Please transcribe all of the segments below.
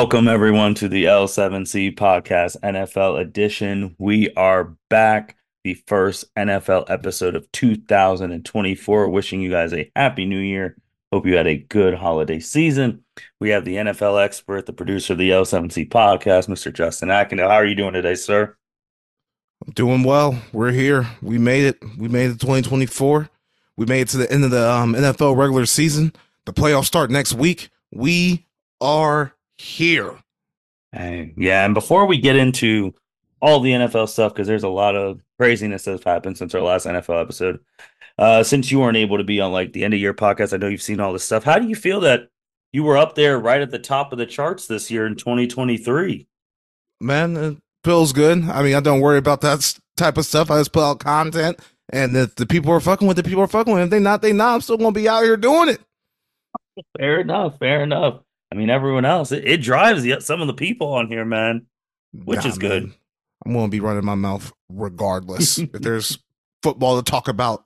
Welcome, everyone, to the L7C podcast, NFL edition. We are back, the first NFL episode of 2024. Wishing you guys a happy new year. Hope you had a good holiday season. We have the NFL expert, the producer of the L7C podcast, Mr. Justin Ackendale. How are you doing today, sir? I'm doing well. We're here. We made it. We made it 2024. We made it to the end of the um, NFL regular season. The playoffs start next week. We are here. Hey, yeah, and before we get into all the NFL stuff, because there's a lot of craziness that's happened since our last NFL episode. Uh, since you weren't able to be on like the end of year podcast, I know you've seen all this stuff. How do you feel that you were up there right at the top of the charts this year in 2023? Man, it feels good. I mean, I don't worry about that type of stuff. I just put out content, and if the people are fucking with the people are fucking with. If they not, they not. I'm still gonna be out here doing it. Fair enough. Fair enough. I mean, everyone else, it, it drives the, some of the people on here, man, which nah, is good. Man. I'm going to be running my mouth regardless. if there's football to talk about,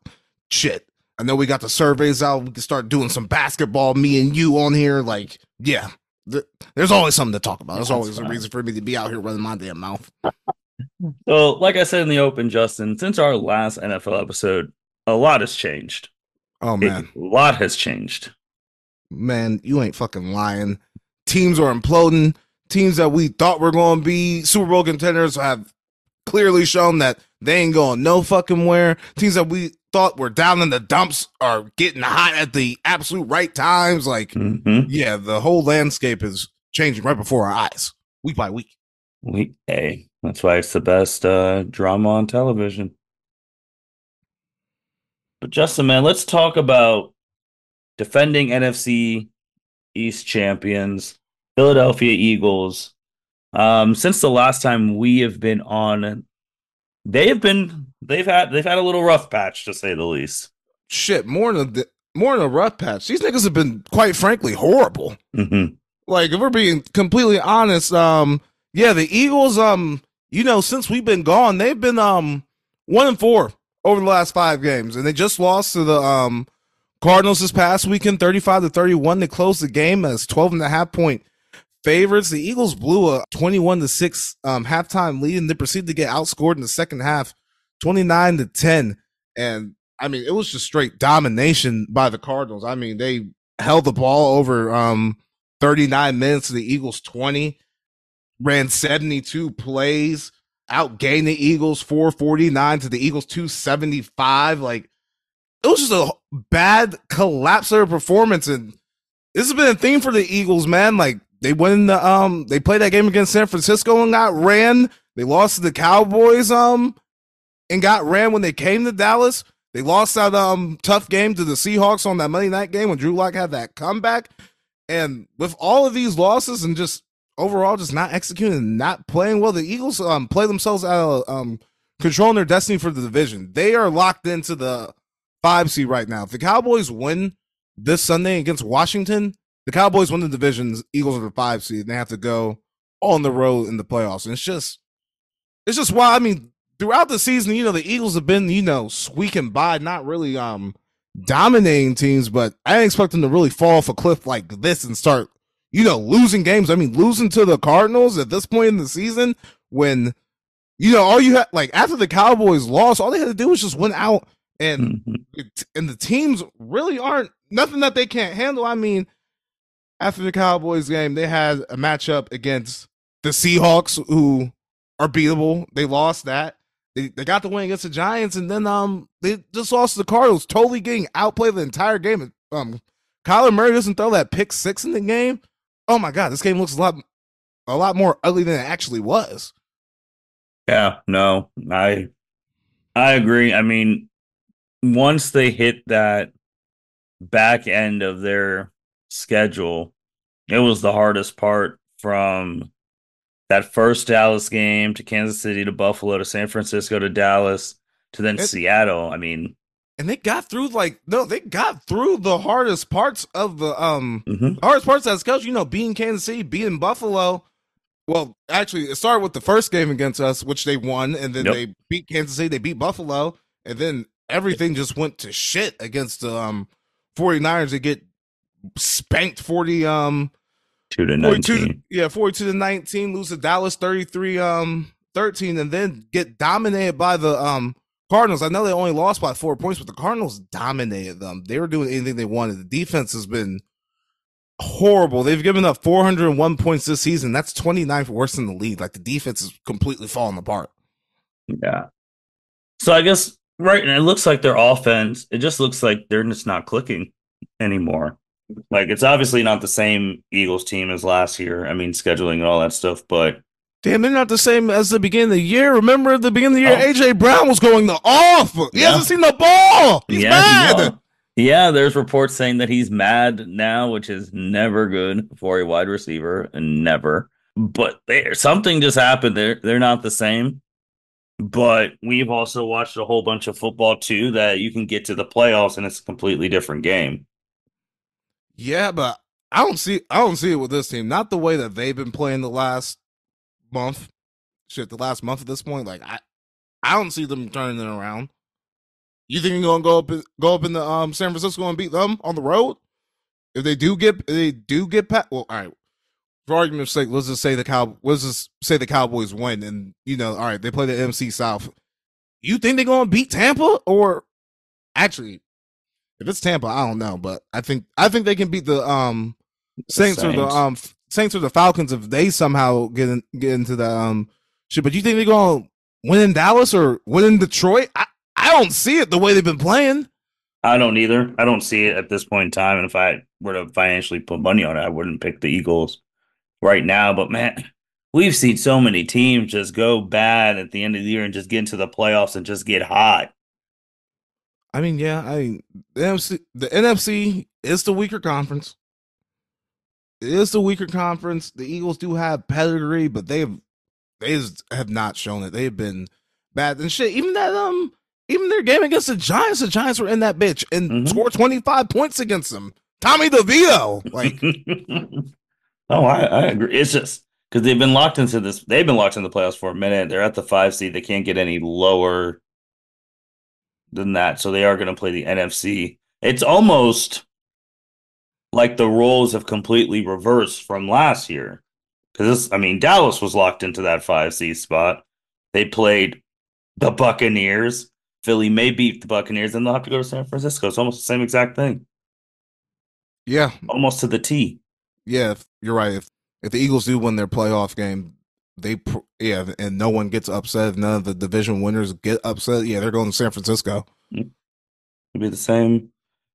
shit. I know we got the surveys out. We can start doing some basketball, me and you on here. Like, yeah, th- there's always something to talk about. There's That's always fine. a reason for me to be out here running my damn mouth. so, like I said in the open, Justin, since our last NFL episode, a lot has changed. Oh, man. A lot has changed man, you ain't fucking lying. Teams are imploding. Teams that we thought were going to be Super Bowl contenders have clearly shown that they ain't going no fucking where. Teams that we thought were down in the dumps are getting hot at the absolute right times. Like, mm-hmm. yeah, the whole landscape is changing right before our eyes, week by week. Week, hey, that's why it's the best uh, drama on television. But Justin, man, let's talk about defending NFC East champions, Philadelphia Eagles. Um, since the last time we have been on, they have been they've had they've had a little rough patch to say the least. Shit, more than a, more than a rough patch. These niggas have been quite frankly horrible. Mm-hmm. Like if we're being completely honest, um, yeah, the Eagles, um, you know, since we've been gone, they've been um one and four over the last five games, and they just lost to the um Cardinals this past weekend, 35 to 31. They closed the game as 12 and a half point favorites. The Eagles blew a 21 to 6 um, halftime lead and they proceeded to get outscored in the second half, 29 to 10. And I mean, it was just straight domination by the Cardinals. I mean, they held the ball over um, 39 minutes to the Eagles 20, ran 72 plays, outgained the Eagles 449 to the Eagles 275. Like, it was just a bad collapse of performance, and this has been a theme for the Eagles, man. Like they win the um, they played that game against San Francisco and got ran. They lost to the Cowboys, um, and got ran when they came to Dallas. They lost that um tough game to the Seahawks on that Monday night game when Drew Lock had that comeback. And with all of these losses and just overall just not executing and not playing well, the Eagles um play themselves out of um controlling their destiny for the division. They are locked into the five seed right now. If the Cowboys win this Sunday against Washington, the Cowboys win the divisions. Eagles are the five seed. And they have to go on the road in the playoffs. And it's just, it's just why. I mean, throughout the season, you know, the Eagles have been, you know, squeaking by, not really um dominating teams, but I didn't expect them to really fall off a cliff like this and start, you know, losing games. I mean, losing to the Cardinals at this point in the season when, you know, all you had like after the Cowboys lost, all they had to do was just win out and mm-hmm. and the teams really aren't nothing that they can't handle. I mean, after the Cowboys game, they had a matchup against the Seahawks, who are beatable. They lost that. They, they got the win against the Giants, and then um they just lost to the Cardinals, totally getting outplayed the entire game. Um, Kyler Murray doesn't throw that pick six in the game. Oh my god, this game looks a lot a lot more ugly than it actually was. Yeah, no, I I agree. I mean, once they hit that back end of their schedule, it was the hardest part from that first Dallas game to Kansas City to Buffalo to San Francisco to Dallas to then it, Seattle. I mean, and they got through like no, they got through the hardest parts of the um mm-hmm. hardest parts of that schedule. You know, being Kansas City, being Buffalo. Well, actually, it started with the first game against us, which they won, and then yep. they beat Kansas City. They beat Buffalo, and then everything just went to shit against the um 49ers. They get spanked 40 um Two to 42 nineteen. yeah, 42 to 19, lose to Dallas 33 um 13 and then get dominated by the um Cardinals. I know they only lost by 4 points, but the Cardinals dominated them. They were doing anything they wanted. The defense has been horrible. They've given up 401 points this season. That's 29th worst in the league. Like the defense is completely falling apart. Yeah. So I guess right, and it looks like their offense. It just looks like they're just not clicking anymore. Like it's obviously not the same Eagles team as last year. I mean, scheduling and all that stuff, but Damn, they're not the same as the beginning of the year. Remember at the beginning of the year, Oh. AJ Brown was going the off. He Yeah. hasn't seen the ball. He's yeah, mad. yeah. There's reports saying that he's mad now, which is never good for a wide receiver, and never. But there, something just happened. They're they're not the same. But we've also watched a whole bunch of football too. That you can get to the playoffs and it's a completely different game. Yeah, but I don't see I don't see it with this team. Not the way that they've been playing the last month. Shit, the last month at this point. Like I I don't see them turning it around. You think you're gonna go up go up in the um San Francisco and beat them on the road? If they do get they do get past well, all right. For argument's sake, let's just say the cow let's just say the Cowboys win and you know, all right, they play the MC South. You think they're gonna beat Tampa? Or actually, if it's Tampa, I don't know, but I think I think they can beat the um Saints, or the Saints. um Saints or the Falcons if they somehow get in, get into the um shit. But you think they're gonna win in Dallas or win in Detroit? I, I don't see it the way they've been playing. I don't either. I don't see it at this point in time. And if I were to financially put money on it, I wouldn't pick the Eagles right now. But man, we've seen so many teams just go bad at the end of the year and just get into the playoffs and just get hot. I mean, yeah, I mean the NFC the NFC is the weaker conference. It is the weaker conference. The Eagles do have pedigree, but they have they have not shown it. They have been bad and shit. Even that um even their game against the Giants, the Giants were in that bitch and Mhm. scored 25 points against them. Tommy DeVito. Like oh, I, I agree. It's just because they've been locked into this. They've been locked in the playoffs for a minute. They're at the five seed. They can't get any lower than that. So they are going to play the NFC. It's almost like the roles have completely reversed from last year. Because I mean, Dallas was locked into that five seed spot. They played the Buccaneers. Philly may beat the Buccaneers, and they'll have to go to San Francisco. It's almost the same exact thing, yeah, almost to the T. yeah, if, you're right. If if the Eagles do win their playoff game, they pr- yeah, and no one gets upset. None of the division winners get upset. Yeah, they're going to San Francisco. Mm-hmm. It'd be the same,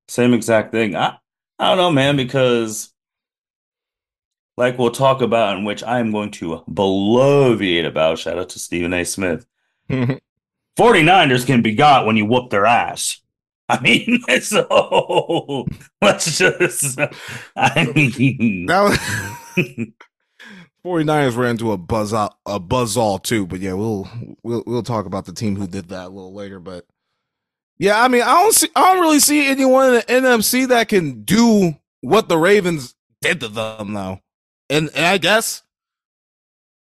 same exact thing. I, I don't know, man, because like we'll talk about, in which I am going to bloviate about. Shout out to Stephen A. Smith. 49ers can be got when you whoop their ass. I mean, so let's just, I mean, That was 49ers ran into a buzz out, a buzz all too, but yeah, we'll we'll we'll talk about the team who did that a little later. But yeah, I mean, I don't see, I don't really see anyone in the NFC that can do what the Ravens did to them, though. And, and I guess,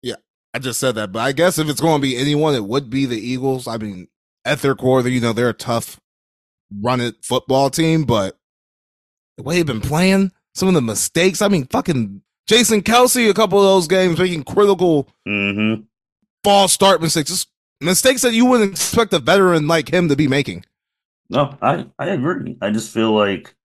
yeah, I just said that, but I guess if it's going to be anyone, it would be the Eagles. I mean, at their core, you know, they're a tough run it football team, but the way they've been playing, some of the mistakes. I mean, fucking Jason Kelce, a couple of those games making critical hmm false start mistakes, just mistakes that you wouldn't expect a veteran like him to be making. No, I, I agree. I just feel like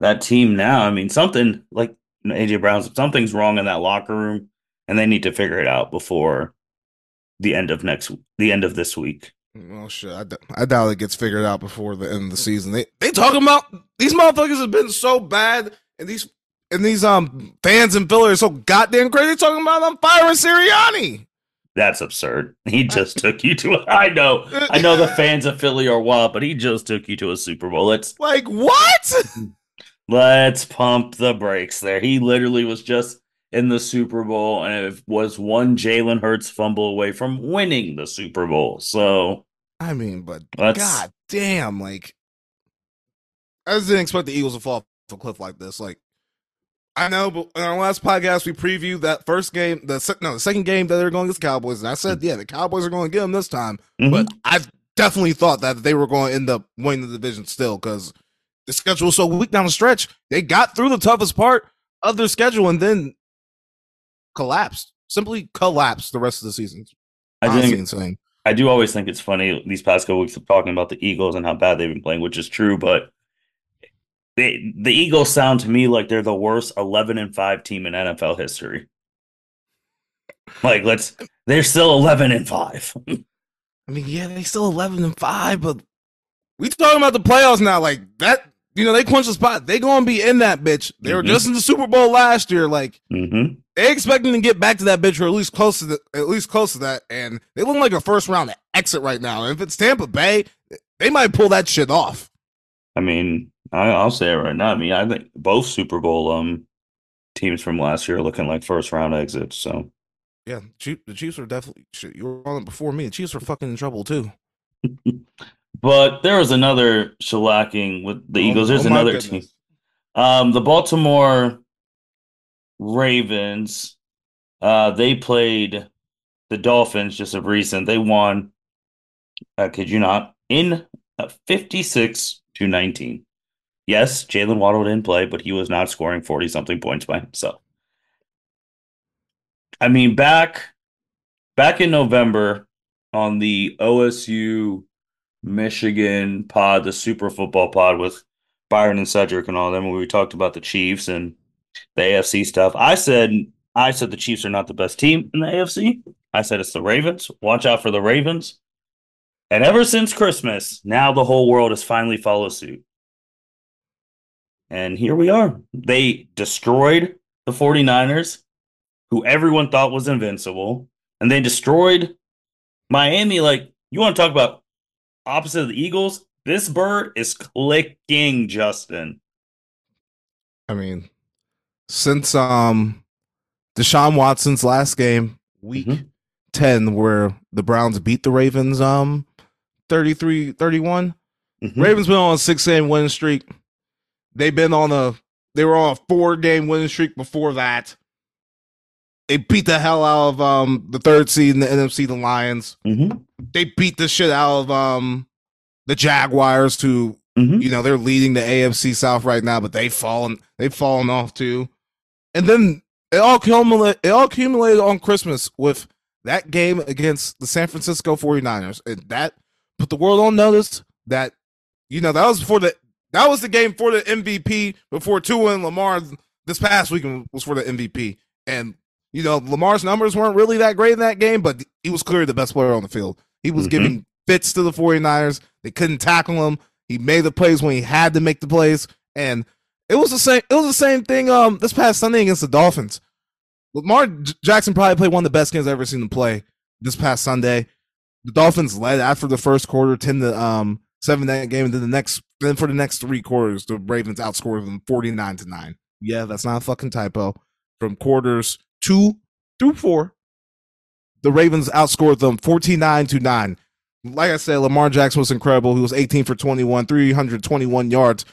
that team now, I mean, something like AJ Brown, something's wrong in that locker room, and they need to figure it out before the end of next, the end of this week. Well, shit, I, d- I doubt it gets figured out before the end of the season. They they talking about these motherfuckers have been so bad, and these and these um fans in Philly are so goddamn crazy. Talking about I'm firing Sirianni. That's absurd. He just took you to. A, I know, I know the fans of Philly are wild, but he just took you to a Super Bowl. Let's Like what? let's pump the brakes there. He literally was just in the Super Bowl, and it was one Jalen Hurts fumble away from winning the Super Bowl. So I mean, but god damn, like I just didn't expect the Eagles to fall off a cliff like this. Like I know, but in our last podcast, we previewed that first game, the no, the second game that they're going against the Cowboys, and I said, yeah, the Cowboys are going to get them this time. Mhm. But I definitely thought that they were going to end up winning the division still because the schedule was so weak down the stretch. They got through the toughest part, of their schedule and then collapsed. Simply collapsed the rest of the season. I Honestly think insane. I do always think it's funny these past couple weeks of talking about the Eagles and how bad they've been playing, which is true, but they, the Eagles sound to me like they're the worst 11 and 5 team in NFL history. Like let's they're still 11 and 5. I mean, yeah, they still eleven and five, but we talking about the playoffs now. Like that, you know, they quench the spot. They gonna be in that bitch. They were Mhm. just in the Super Bowl last year. Like mm-hmm. They expecting to get back to that bitch or at least close to the, at least close to that. And they look like a first round exit right now. And if it's Tampa Bay, they might pull that shit off. I mean, I, I'll say it right now. I mean, I think both Super Bowl um teams from last year are looking like first round exits. So Yeah, the Chiefs are definitely shit. You were on it before me. The Chiefs are fucking in trouble too. but there was another shellacking with the Eagles. There's Oh another team. Um, the Baltimore Ravens, uh, they played the Dolphins just of recent. They won, uh, kid you not, in uh, 56 to 19. Yes, Jaylen Waddle didn't play, but he was not scoring 40 something points by himself. I mean, back back in November on the OSU Michigan pod, the Super Football pod with Byron and Cedric and all them, we talked about the Chiefs and the AFC stuff. I said I said the Chiefs are not the best team in the AFC. I said it's the Ravens. Watch out for the Ravens. And ever since Christmas, now the whole world has finally followed suit. And here we are. They destroyed the 49ers, who everyone thought was invincible, and they destroyed Miami. Like, you want to talk about opposite of the Eagles? This bird is clicking, Justin. I mean, since um Deshaun Watson's last game, week Mhm. 10, where the Browns beat the Ravens um 33 31. Mhm. Ravens been on a six game winning streak. They've been on a they were on a four game winning streak before that. They beat the hell out of um the third seed in the NFC, the Lions. Mhm. They beat the shit out of um the Jaguars to Mhm. you know they're leading the AFC South right now, but they've fallen they've fallen off too. And then it all accumulated it all accumulated on Christmas with that game against the San Francisco 49ers. And that put the world on notice that you know that was before the that was the game for the MVP before Tua and Lamar this past weekend was for the MVP. And you know, Lamar's numbers weren't really that great in that game, but he was clearly the best player on the field. He was Mhm. giving fits to the 49ers. They couldn't tackle him. He made the plays when he had to make the plays. And it was the same it was the same thing um this past Sunday against the Dolphins. Lamar Jackson probably played one of the best games I've ever seen him play this past Sunday. The Dolphins led after the first quarter, 10 to um seven that game, and then the next then for the next three quarters, the Ravens outscored them 49 to 9. Yeah, that's not a fucking typo. From quarters two through four, the Ravens outscored them 49 to 9. Like I said, Lamar Jackson was incredible. He was 18 for 21, 321 yards,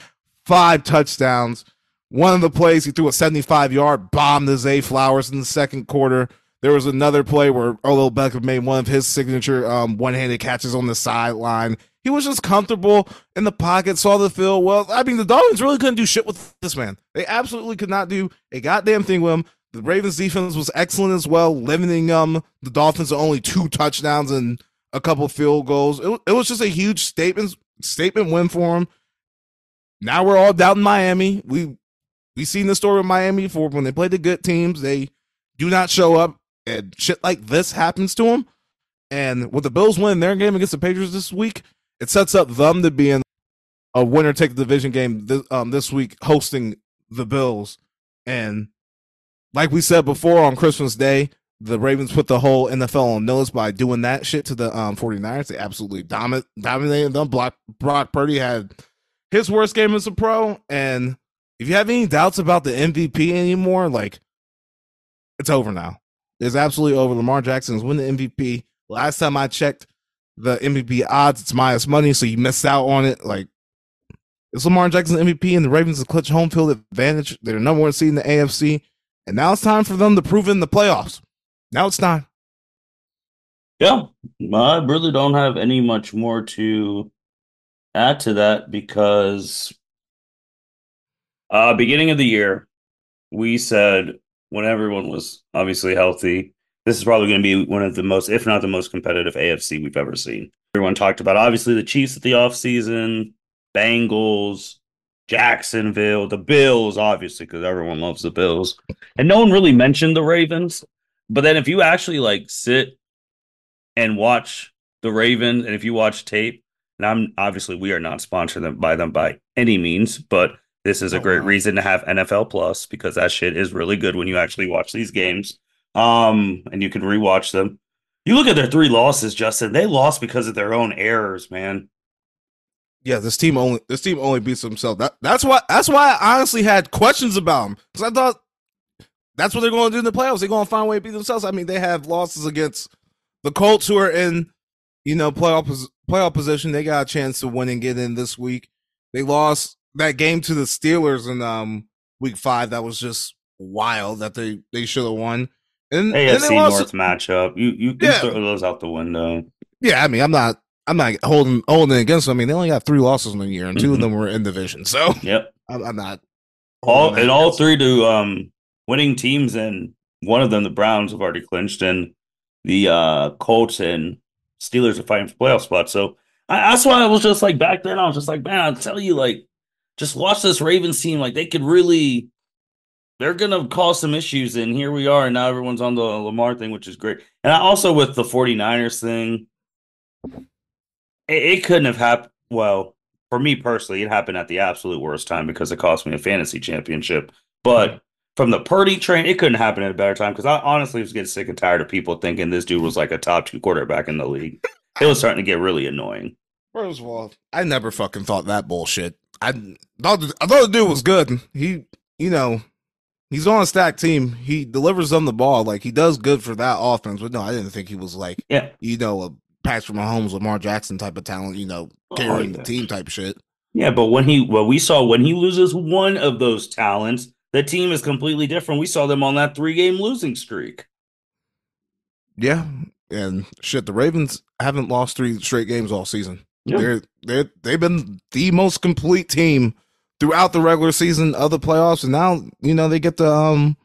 five touchdowns. One of the plays, he threw a 75 yard bomb to Zay Flowers in the second quarter. There was another play where Odell Beckham made one of his signature um, one handed catches on the sideline. He was just comfortable in the pocket, saw the field. Well, I mean, the Dolphins really couldn't do shit with this man. They absolutely could not do a goddamn thing with him. The Ravens defense was excellent as well, limiting um the Dolphins to only two touchdowns and a couple field goals. It, it was just a huge statement statement win for him. Now we're all down in Miami. We we seen the story of Miami for when they play the good teams, they do not show up, and shit like this happens to them. And with the Bills winning their game against the Patriots this week, it sets up them to be in a winner take the division game this, um, this week, hosting the Bills. And like we said before on Christmas Day, the Ravens put the whole NFL on notice by doing that shit to the um, 49ers. They absolutely dominated them. Brock, Brock Purdy had his worst game as a pro. And if you have any doubts about the MVP anymore, like it's over now. It's absolutely over. Lamar Jackson is winning the MVP. Last time I checked the MVP odds, it's minus money, so you missed out on it. Like it's Lamar Jackson's MVP and the Ravens clutch home field advantage. They're number one seed in the AFC. And now it's time for them to prove in the playoffs. Now it's time. Yeah, I really don't have any much more to add to that because uh beginning of the year, we said when everyone was obviously healthy, this is probably going to be one of the most, if not the most competitive AFC we've ever seen. Everyone talked about obviously the Chiefs at the offseason, Bengals, Jacksonville, the Bills, obviously, because everyone loves the Bills. And no one really mentioned the Ravens. But then if you actually like sit and watch the Ravens, and if you watch tape, and I'm obviously we are not sponsored by them by any means, but this is a oh, great wow. reason to have NFL Plus because that shit is really good when you actually watch these games. Um, and you can rewatch them. You look at their three losses, Justin. They lost because of their own errors, man. Yeah, this team only this team only beats themselves. That that's why that's why I honestly had questions about them because I thought that's what they're going to do in the playoffs. They're going to find a way to beat themselves. I mean, they have losses against the Colts, who are in you know playoff playoff position. They got a chance to win and get in this week. They lost that game to the Steelers in um week five. That was just wild that they they should have won. And AFC North matchup, you you can yeah. throw those out the window. Yeah, I mean, I'm not I'm not holding holding against them. I mean, they only got three losses in the year, and 2 mm-hmm. of them were in division. So yep, I'm, I'm not all and all three to um winning teams, and one of them, the Browns, have already clinched, and the uh Colts and Steelers are fighting for playoff spots. So I, that's why I was just like back then. I was just like, man, I'll tell you, like, just watch this Ravens team. Like they could really, they're gonna cause some issues. And here we are, and now everyone's on the Lamar thing, which is great. And I also with the 49ers thing it, it couldn't have happened. Well, for me personally, it happened at the absolute worst time because it cost me a fantasy championship. But from the Purdy train, it couldn't happen at a better time because I honestly was getting sick and tired of people thinking this dude was like a top two quarterback in the league. It was starting to get really annoying. First of all, I never fucking thought that bullshit. I thought I thought the dude was good. He, you know, he's on a stacked team. He delivers them the ball. Like he does good for that offense. But no, I didn't think he was like, yeah, you know, a Patrick Mahomes, Lamar Jackson type of talent, you know, oh, carrying oh, yeah. the team type shit. Yeah, but when he well, we saw when he loses one of those talents, the team is completely different. We saw them on that three game losing streak. Yeah, and shit, the Ravens haven't lost three straight games all season. Yeah. They're they're they've been the most complete team throughout the regular season of the playoffs, and now you know they get the um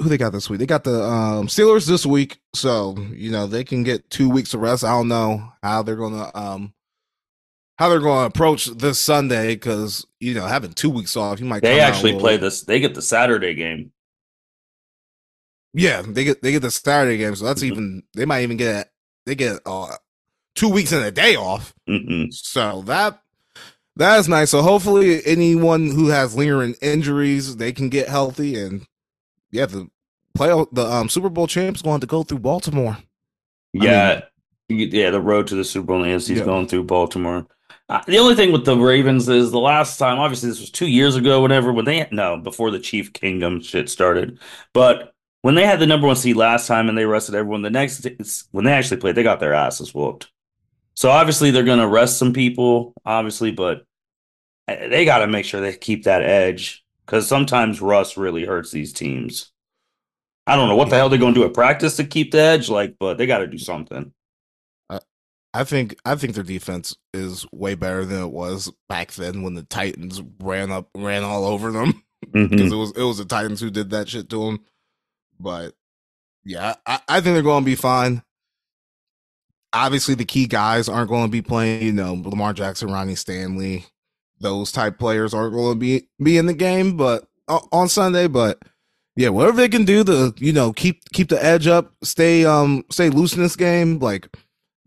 who they got this week? They got the um, Steelers this week, so you know they can get two weeks of rest. I don't know how they're gonna um how they're gonna approach this Sunday because you know having two weeks off, you might. They actually play this. They get the Saturday game. Yeah, they get they get the Saturday game, so that's mm-hmm. even. They might even get they get uh two weeks and a day off. Mm-hmm. So that that's nice. So hopefully, anyone who has lingering injuries, they can get healthy and yeah, the play the um, Super Bowl champs going to go through Baltimore. Yeah, I mean, yeah, the road to the Super Bowl is yeah. going through Baltimore. Uh, the only thing with the Ravens is the last time, obviously, this was two years ago, whenever when they no before the Chief Kingdom shit started, but when they had the number one seed last time and they rested everyone, the next when they actually played, they got their asses whooped. So obviously they're going to rest some people, obviously, but uh, they got to make sure they keep that edge because sometimes Russ really hurts these teams. I don't know what the hell they're going to do at practice to keep the edge, like, but they got to do something. I think I think their defense is way better than it was back then when the Titans ran up ran all over them because mm-hmm. it was it was the Titans who did that shit to them. But yeah, I, I think they're going to be fine. Obviously, the key guys aren't going to be playing. You know, Lamar Jackson, Ronnie Stanley, those type players aren't going to be be in the game, but uh, on Sunday. But yeah, whatever they can do to you know keep keep the edge up, stay um stay loose in this game, like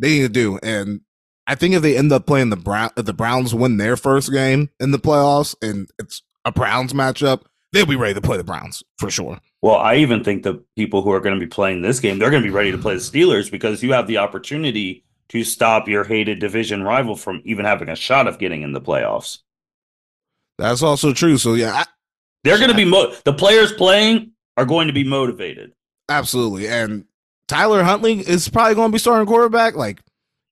they need to do. And I think if they end up playing the Brown, if the Browns win their first game in the playoffs, and it's a Browns matchup, they'll be ready to play the Browns for sure. Well, I even think the people who are going to be playing this game, they're going to be ready to play the Steelers because you have the opportunity to stop your hated division rival from even having a shot of getting in the playoffs. That's also true. So yeah, I, they're going to be mo- the players playing are going to be motivated. Absolutely, and Tyler Huntley is probably going to be starting quarterback. Like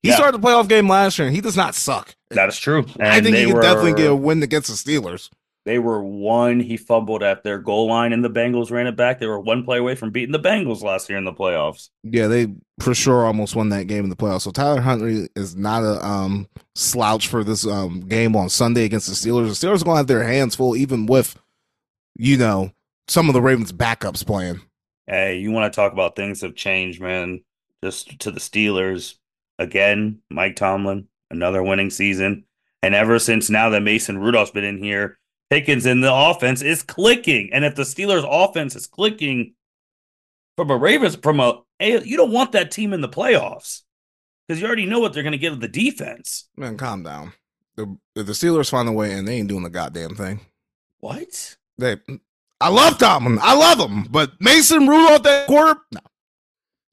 he yeah. started the playoff game last year, and he does not suck. That is true. And I think he can were... definitely get a win against the Steelers. They were one. He fumbled at their goal line, and the Bengals ran it back. They were one play away from beating the Bengals last year in the playoffs. Yeah, they for sure almost won that game in the playoffs. So Tyler Huntley is not a um, slouch for this um, game on Sunday against the Steelers. The Steelers are going to have their hands full, even with you know some of the Ravens backups playing. Hey, you want to talk about things have changed, man? Just to the Steelers again, Mike Tomlin, another winning season. And ever since now that Mason Rudolph's been in here, Pickens in the offense is clicking. And if the Steelers offense is clicking from a Ravens, from a, you don't want that team in the playoffs because you already know what they're going to of the defense. Man, calm down. The, the Steelers find a way and they ain't doing the goddamn thing. What? They, I love Tomlin. I love him, but Mason Rudolph that quarter, no,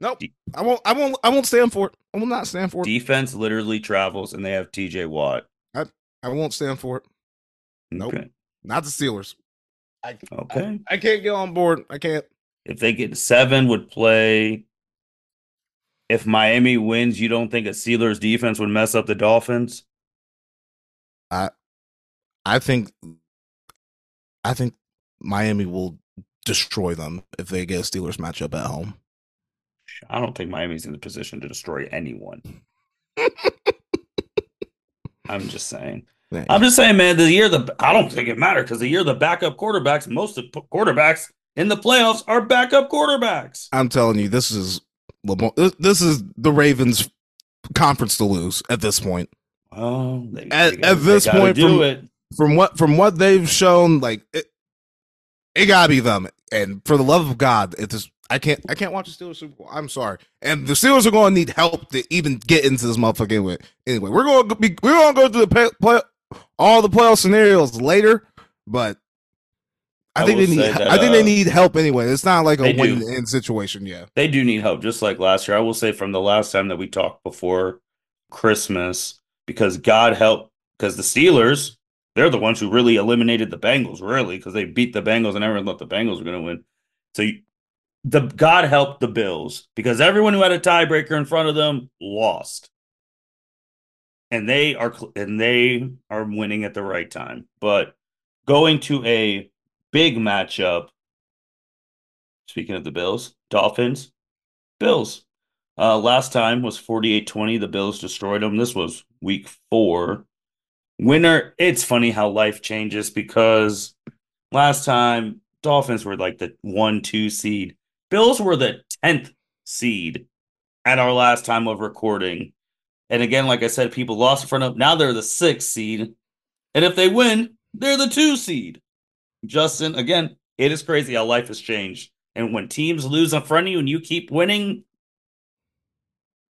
nope. I won't. I won't. I won't stand for it. I will not stand for it. Defense literally travels, and they have T.J. Watt. I I won't stand for it. Nope. Okay. Not the Steelers. I, okay. I, I can't get on board. I can't. If they get seven, would play. If Miami wins, you don't think a Steelers defense would mess up the Dolphins? I I think I think Miami will destroy them if they get a Steelers matchup at home. I don't think Miami's in the position to destroy anyone. I'm just saying. I'm just saying, man. The year the I don't think it matters because the year the backup quarterbacks, most of quarterbacks in the playoffs are backup quarterbacks. I'm telling you, this is this is the Ravens' conference to lose at this point. Oh, they, at, at this point, from, it. from what from what they've shown, like it, it gotta be them. And for the love of God, it's I can't I can't watch the Steelers Super Bowl. I'm sorry. And the Steelers are going to need help to even get into this motherfucker anyway. Anyway, we're going to be we're going to go through the play, play, all the playoff scenarios later, but I, I think they need that, I think uh, they need help anyway. It's not like a win in situation, yeah. They do need help just like last year. I will say from the last time that we talked before Christmas because God help because the Steelers they're the ones who really eliminated the Bengals, really, because they beat the Bengals and everyone thought the Bengals were going to win. So you, the God helped the Bills because everyone who had a tiebreaker in front of them lost, and they are and they are winning at the right time. But going to a big matchup. Speaking of the Bills, Dolphins, Bills. Uh, last time was 48-20. The Bills destroyed them. This was week four. Winner, it's funny how life changes because last time Dolphins were like the one, two seed. Bills were the 10th seed at our last time of recording. And again, like I said, people lost in front of now they're the sixth seed. And if they win, they're the two seed. Justin, again, it is crazy how life has changed. And when teams lose in front of you and you keep winning,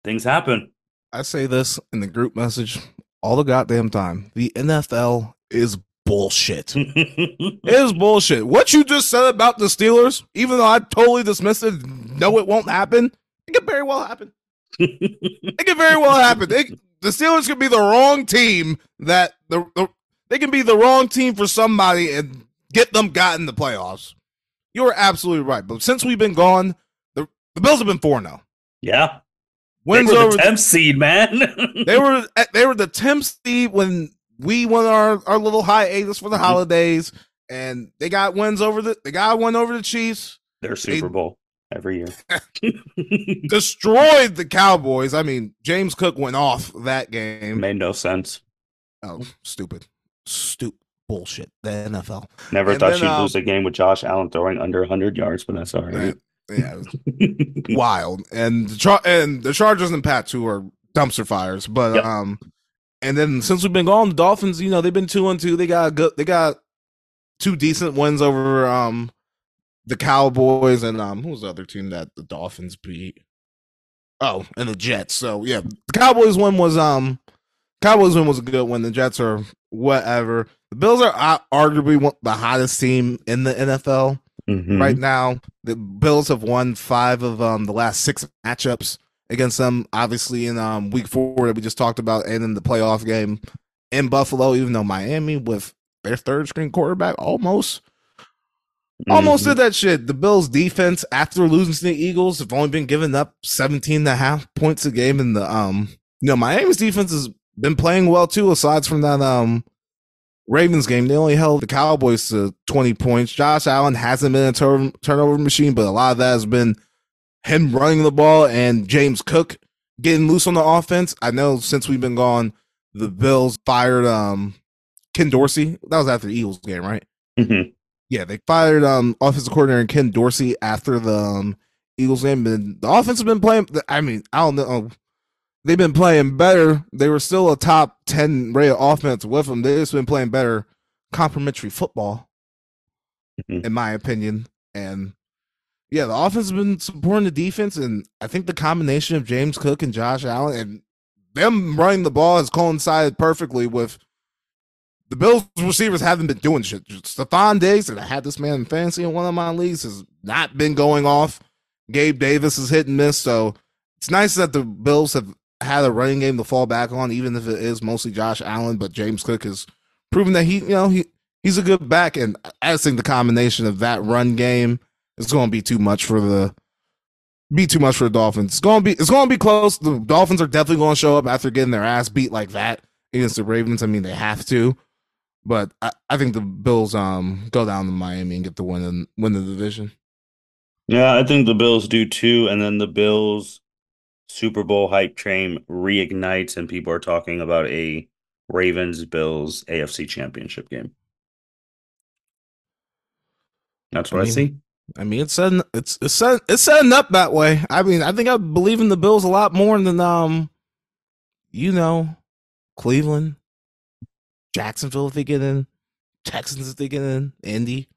things happen. I say this in the group message all the goddamn time. The NFL is bullshit. it is bullshit. What you just said about the Steelers, even though I totally dismissed it, no, it won't happen. It could very well happen. it could very well happen. They, the Steelers could be the wrong team that the, the they can be the wrong team for somebody and get them got in the playoffs. You're absolutely right. But since we've been gone, the, the Bills have been 4 0. Yeah. Wins they were over the 10th seed, man. they were they were the 10th seed when we won our, our little hiatus for the mm-hmm. holidays, and they got wins over the they got one over the Chiefs. Their Super they, Bowl every year. destroyed the Cowboys. I mean, James Cook went off that game. Made no sense. Oh, stupid. Stupid bullshit. The NFL. Never and thought then, she'd um, lose a game with Josh Allen throwing under 100 yards, but that's all right. Yeah, wild. And the Char- and the Chargers and Pats who are dumpster fires, but yep. um, and then since we've been gone, the Dolphins, you know, they've been two and two. They got good. They got two decent wins over um the Cowboys and um who's the other team that the Dolphins beat? Oh, and the Jets. So yeah, the Cowboys win was um Cowboys win was a good one. The Jets are whatever. The Bills are arguably the hottest team in the NFL mm-hmm. right now. The Bills have won five of um, the last six matchups against them. Obviously, in um, week four that we just talked about, and in the playoff game in Buffalo. Even though Miami with their third string quarterback almost. Mm-hmm. Almost did that shit. The Bills defense after losing to the Eagles have only been giving up 17 and a half points a game in the um you know Miami's defense has been playing well too aside from that um Ravens game, they only held the Cowboys to 20 points. Josh Allen hasn't been a turn- turnover machine, but a lot of that has been him running the ball and James Cook getting loose on the offense. I know since we've been gone, the Bills fired um Ken Dorsey. That was after the Eagles game, right? Mm-hmm. yeah, they fired um offensive coordinator Ken Dorsey after the um, Eagles game. And the offense has been playing. I mean, I don't know. They've been playing better. They were still a top ten rated offense with them. They've just been playing better complimentary football, mm-hmm. in my opinion. And yeah, the offense has been supporting the defense, and I think the combination of James Cook and Josh Allen and them running the ball has coincided perfectly with the Bills receivers haven't been doing shit. Stefon Diggs, and I had this man in fantasy in one of my leagues, has not been going off. Gabe Davis is hit and miss. So it's nice that the Bills have had a running game to fall back on, even if it is mostly Josh Allen. But James Cook has proven that he, you know, he he's a good back. And I just think the combination of that run game is going to be too much for the be too much for the Dolphins. It's going to be it's going to be close. The Dolphins are definitely going to show up after getting their ass beat like that against the Ravens. I mean, they have to. But I, I think the Bills um go down to Miami and get the win and win the division. Yeah, I think the Bills do too. And then the Bills Super Bowl hype train reignites, and people are talking about a Ravens Bills AFC Championship game. That's what I, mean, I see. I mean, it's setting it's it's setting, it's setting up that way. I mean, I think I believe in the Bills a lot more than um, you know, Cleveland, Jacksonville if they get in, Texans if they get in, Indy,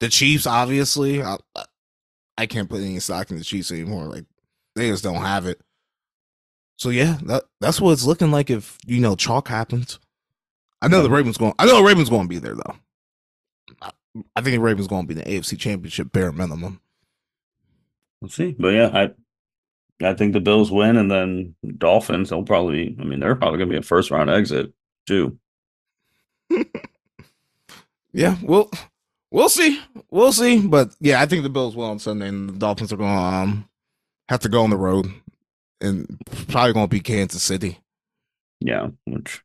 the Chiefs. Obviously, I, I can't put any stock in the Chiefs anymore. Like they just don't have it. So yeah, that that's what it's looking like if you know chalk happens. I know the Ravens going. I know the Ravens going to be there though. I, I think the Ravens going to be the AFC Championship bare minimum. We'll see, but yeah, I I think the Bills win, and then Dolphins. They'll probably. I mean, they're probably going to be a first round exit too. yeah, well, we'll see. We'll see. But yeah, I think the Bills will on Sunday, and the Dolphins are going to um, have to go on the road, and probably going to be Kansas City. Yeah, which,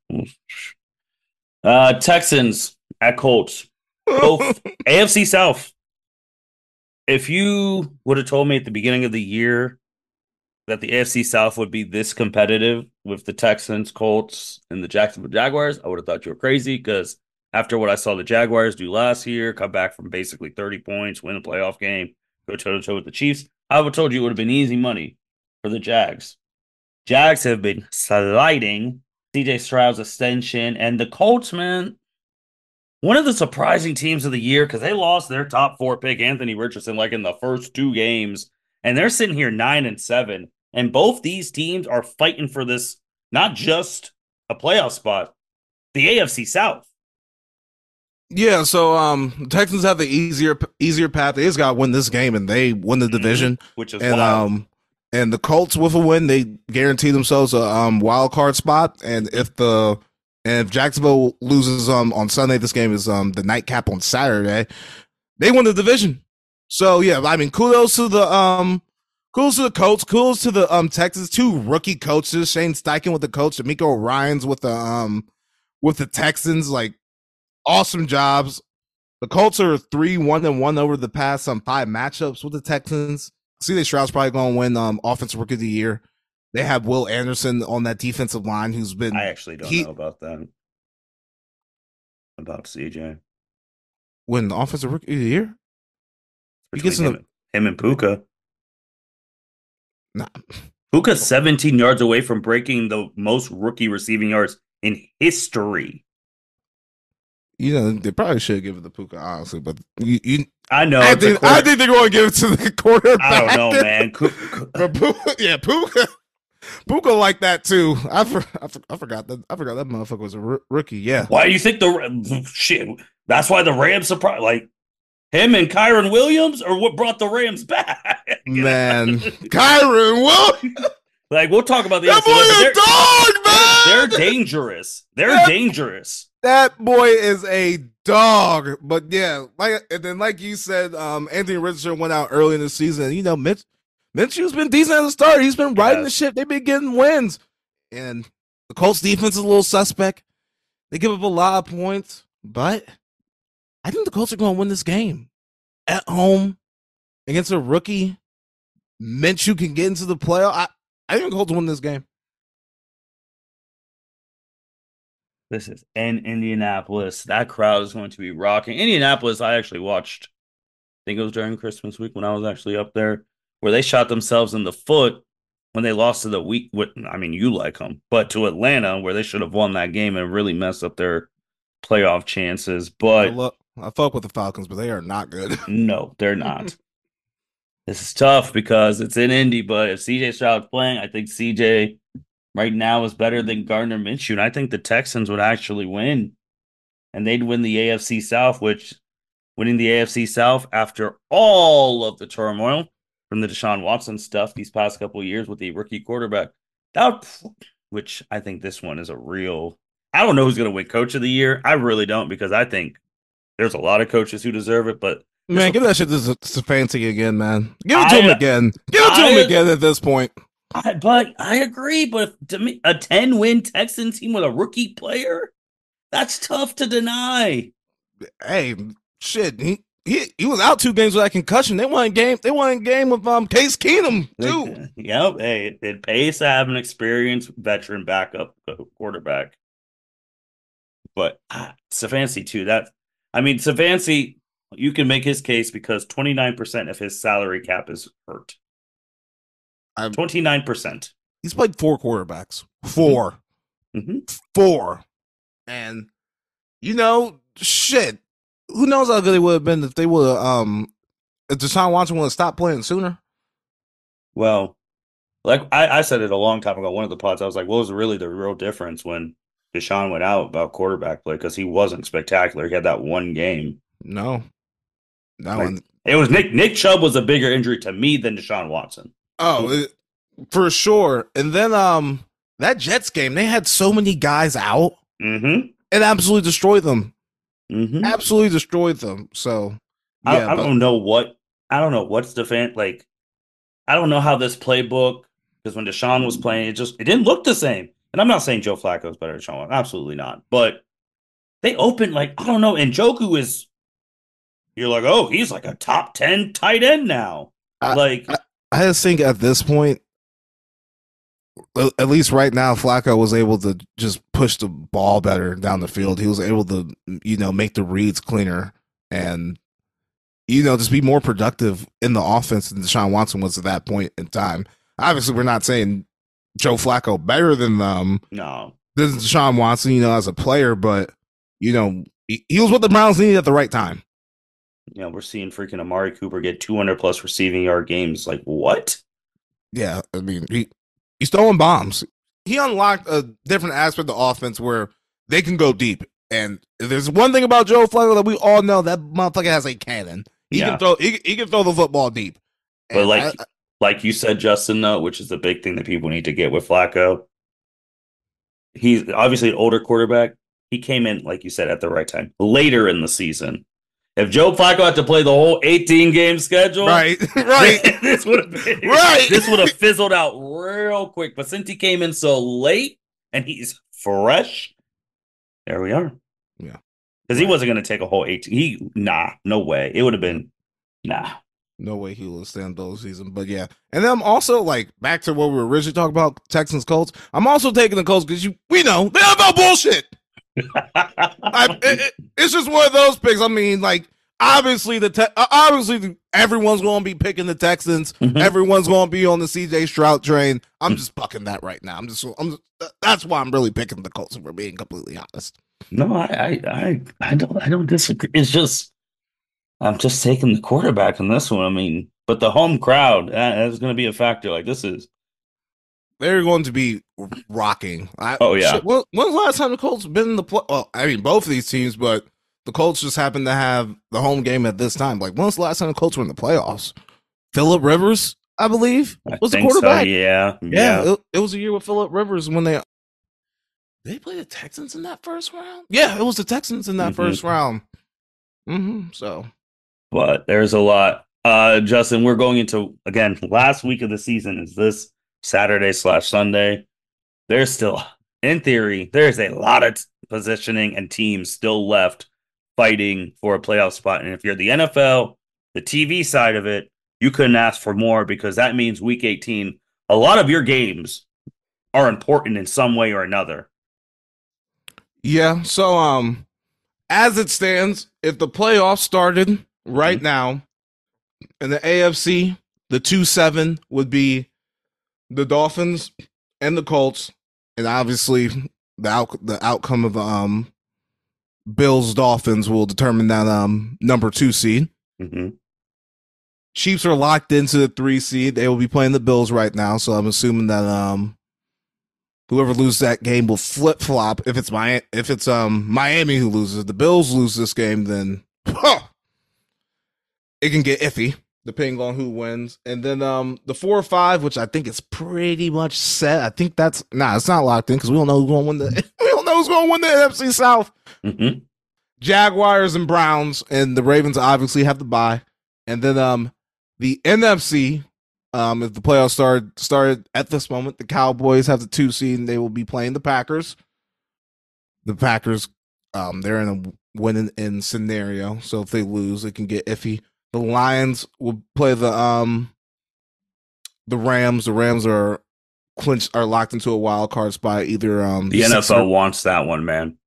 uh, Texans at Colts, both AFC South. If you would have told me at the beginning of the year that the AFC South would be this competitive with the Texans, Colts, and the Jacksonville Jaguars, I would have thought you were crazy because after what I saw the Jaguars do last year, come back from basically 30 points, win a playoff game, go toe to toe with the Chiefs, I would have told you it would have been easy money for the Jags. Jags have been sliding. CJ Stroud's extension and the Colts, man, one of the surprising teams of the year because they lost their top four pick, Anthony Richardson, like in the first two games. And they're sitting here nine and seven. And both these teams are fighting for this, not just a playoff spot, the AFC South. Yeah, so um Texans have the easier easier path. They just got to win this game and they win the mm-hmm. division, mm-hmm. which is and wild. um and the Colts with a win, they guarantee themselves a um wild card spot. And if the and if Jacksonville loses um on Sunday, this game is um the nightcap on Saturday. They win the division. So yeah, I mean, kudos to the um Kudos to the Colts, Kudos to the um Texas two rookie coaches. Shane Steichen with the coach. DeMeco Ryans with the um with the Texans. Like awesome jobs. The Colts are three one and one over the past um five matchups with the Texans. CJ Stroud's probably going to win um offensive rookie of the year. They have Will Anderson on that defensive line, who's been. I actually don't he, know about that. About CJ. Win the offensive rookie of the year. He gets him, the, him and Puka. Nah. Puka's 17 yards away from breaking the most rookie receiving yards in history. You know, they probably should give it to Puka, honestly, but you, you I know. I think, I think they're going to give it to the quarterback. I don't know, man. but Puka, yeah, Puka, Puka like that too. I, for, I, for, I, forgot that. I forgot that motherfucker was a r- rookie. Yeah. Why do you think the shit? That's why the Rams surprised. Like him and Kyren Williams, or what brought the Rams back? man, Kyren Williams. Like we'll talk about the that boy a dog, man. They're, they're dangerous. They're that, dangerous. That boy is a dog. But yeah, like and then like you said, um, Anthony Richardson went out early in the season. You know, Mitch Minshew's been decent at the start. He's been riding yes. the ship. They've been getting wins, and the Colts defense is a little suspect. They give up a lot of points, but I think the Colts are going to win this game at home against a rookie. Minshew can get into the playoff. I, I think the Colts win this game. This is in Indianapolis. That crowd is going to be rocking. Indianapolis, I actually watched, I think it was during Christmas week when I was actually up there, where they shot themselves in the foot when they lost to the week. I mean, you like them, but to Atlanta, where they should have won that game and really messed up their playoff chances. But I, look, I fuck with the Falcons, but they are not good. no, they're not. this is tough because it's in Indy, but if CJ Stroud's playing, I think CJ right now is better than Gardner Minshew. And I think the Texans would actually win. And they'd win the AFC South, which winning the AFC South after all of the turmoil from the Deshaun Watson stuff these past couple years with the rookie quarterback. That which I think this one is a real I don't know who's gonna win coach of the year. I really don't because I think there's a lot of coaches who deserve it, but Man, give that shit to Stefanski again, man. Give it to I, him again. Give it to I, him again at this point. I, but I agree. But to me, a 10 win Texan team with a rookie player, that's tough to deny. Hey, shit. He, he, he was out two games with that concussion. They won a game. They won a game with um Case Keenum too. Yep. Hey, it pays to have an experienced veteran backup quarterback. But ah, Stefanski too. That I mean, Savancy, you can make his case because twenty nine percent of his salary cap is hurt. Twenty nine percent. He's played four quarterbacks. 4 mm-hmm. Four. And you know, shit. Who knows how good it would have been if they would have um if Deshaun Watson would have stopped playing sooner? Well, like I, I said it a long time ago, one of the pods, I was like, what was really the real difference when Deshaun went out about quarterback play? Because he wasn't spectacular. He had that one game. No. That like, one it was Nick Nick Chubb was a bigger injury to me than Deshaun Watson. Oh, it, for sure. And then um that Jets game, they had so many guys out. Mm-hmm. And absolutely destroyed them. Mm-hmm. Absolutely destroyed them. So yeah, I, I but, don't know what I don't know what's the fan like. I don't know how this playbook because when Deshaun was playing, it just it didn't look the same. And I'm not saying Joe Flacco is better than Deshaun, absolutely not. But they opened like I don't know, and Njoku is. You're like, oh, he's like a top ten tight end now. I, like I, I just think at this point, at least right now, Flacco was able to just push the ball better down the field. He was able to, you know, make the reads cleaner and, you know, just be more productive in the offense than Deshaun Watson was at that point in time. Obviously, we're not saying Joe Flacco better than them. No. This is Deshaun Watson, you know, as a player, but, you know, he, he was what the Browns needed at the right time. You know, we're seeing freaking Amari Cooper get 200 plus receiving yard games. Like, what? Yeah. I mean, he, he's throwing bombs. He unlocked a different aspect of offense where they can go deep. And there's one thing about Joe Flacco that we all know that motherfucker has a cannon. He yeah. can throw. He, he, can throw the football deep. And but like, I, like you said, Justin, though, which is the big thing that people need to get with Flacco. He's obviously an older quarterback. He came in, like you said, at the right time, later in the season. If Joe Flacco had to play the whole 18 game schedule, right, right, this would have been right. This would have fizzled out real quick. But since he came in so late and he's fresh, there we are. Yeah, because right. he wasn't going to take a whole 18. He nah, no way. It would have been nah. No way he will stand those season. But yeah, and then I'm also like back to what we were originally talking about Texans Colts. I'm also taking the Colts because you we know they have no bullshit. I, it, it's just one of those picks. I mean, like obviously the te- uh, obviously everyone's going to be picking the Texans. Mm-hmm. Everyone's going to be on the CJ Stroud train. I'm just bucking that right now. I'm just I'm just, that's why I'm really picking the Colts. If we're being completely honest. No, I I I, don't I don't disagree. It's just I'm just taking the quarterback in this one. I mean, but the home crowd that is going to be a factor. Like this is they're going to be rocking. I, oh yeah. Shit, when, when's the last time the Colts been in the play? Well, I mean, both of these teams, but the Colts just happen to have the home game at this time. Like, when's the last time the Colts were in the playoffs? Philip Rivers, I believe, was the quarterback. So, yeah, yeah. yeah it, it, was a year with Philip Rivers when they they played the Texans in that first round. Yeah, it was the Texans in that mm-hmm. first round. Mm-hmm, so, but there's a lot. Uh, Justin, we're going into again last week of the season. Is this Saturday slash Sunday. There's still, in theory, there's a lot of positioning and teams still left fighting for a playoff spot. And if you're the NFL, the TV side of it, you couldn't ask for more because that means week 18, a lot of your games are important in some way or another. Yeah. So um as it stands, if the playoffs started right Mhm. now in the AFC, the 2-7 would be the Dolphins and the Colts and obviously the out- the outcome of um Bills Dolphins will determine that um number 2 seed. hmm Chiefs are locked into the 3 seed. They will be playing the Bills right now, so I'm assuming that um whoever loses that game will flip flop. If it's my if it's um Miami who loses, the Bills lose this game, then huh, it can get iffy depending on who wins. And then um the four or five, which I think is pretty much set. I think that's nah, it's not locked in because we don't know who's going to win the we don't know who's going to win the NFC South. hmm Jaguars and Browns, and the Ravens obviously have the bye. And then um the NFC, um, if the playoffs started started at this moment, the Cowboys have the two seed and they will be playing the Packers. The Packers, um, they're in a winning in scenario. So if they lose, it can get iffy. The Lions will play the um the Rams. The Rams are clinched are locked into a wild card spot, either um The NFL or- wants that one, man.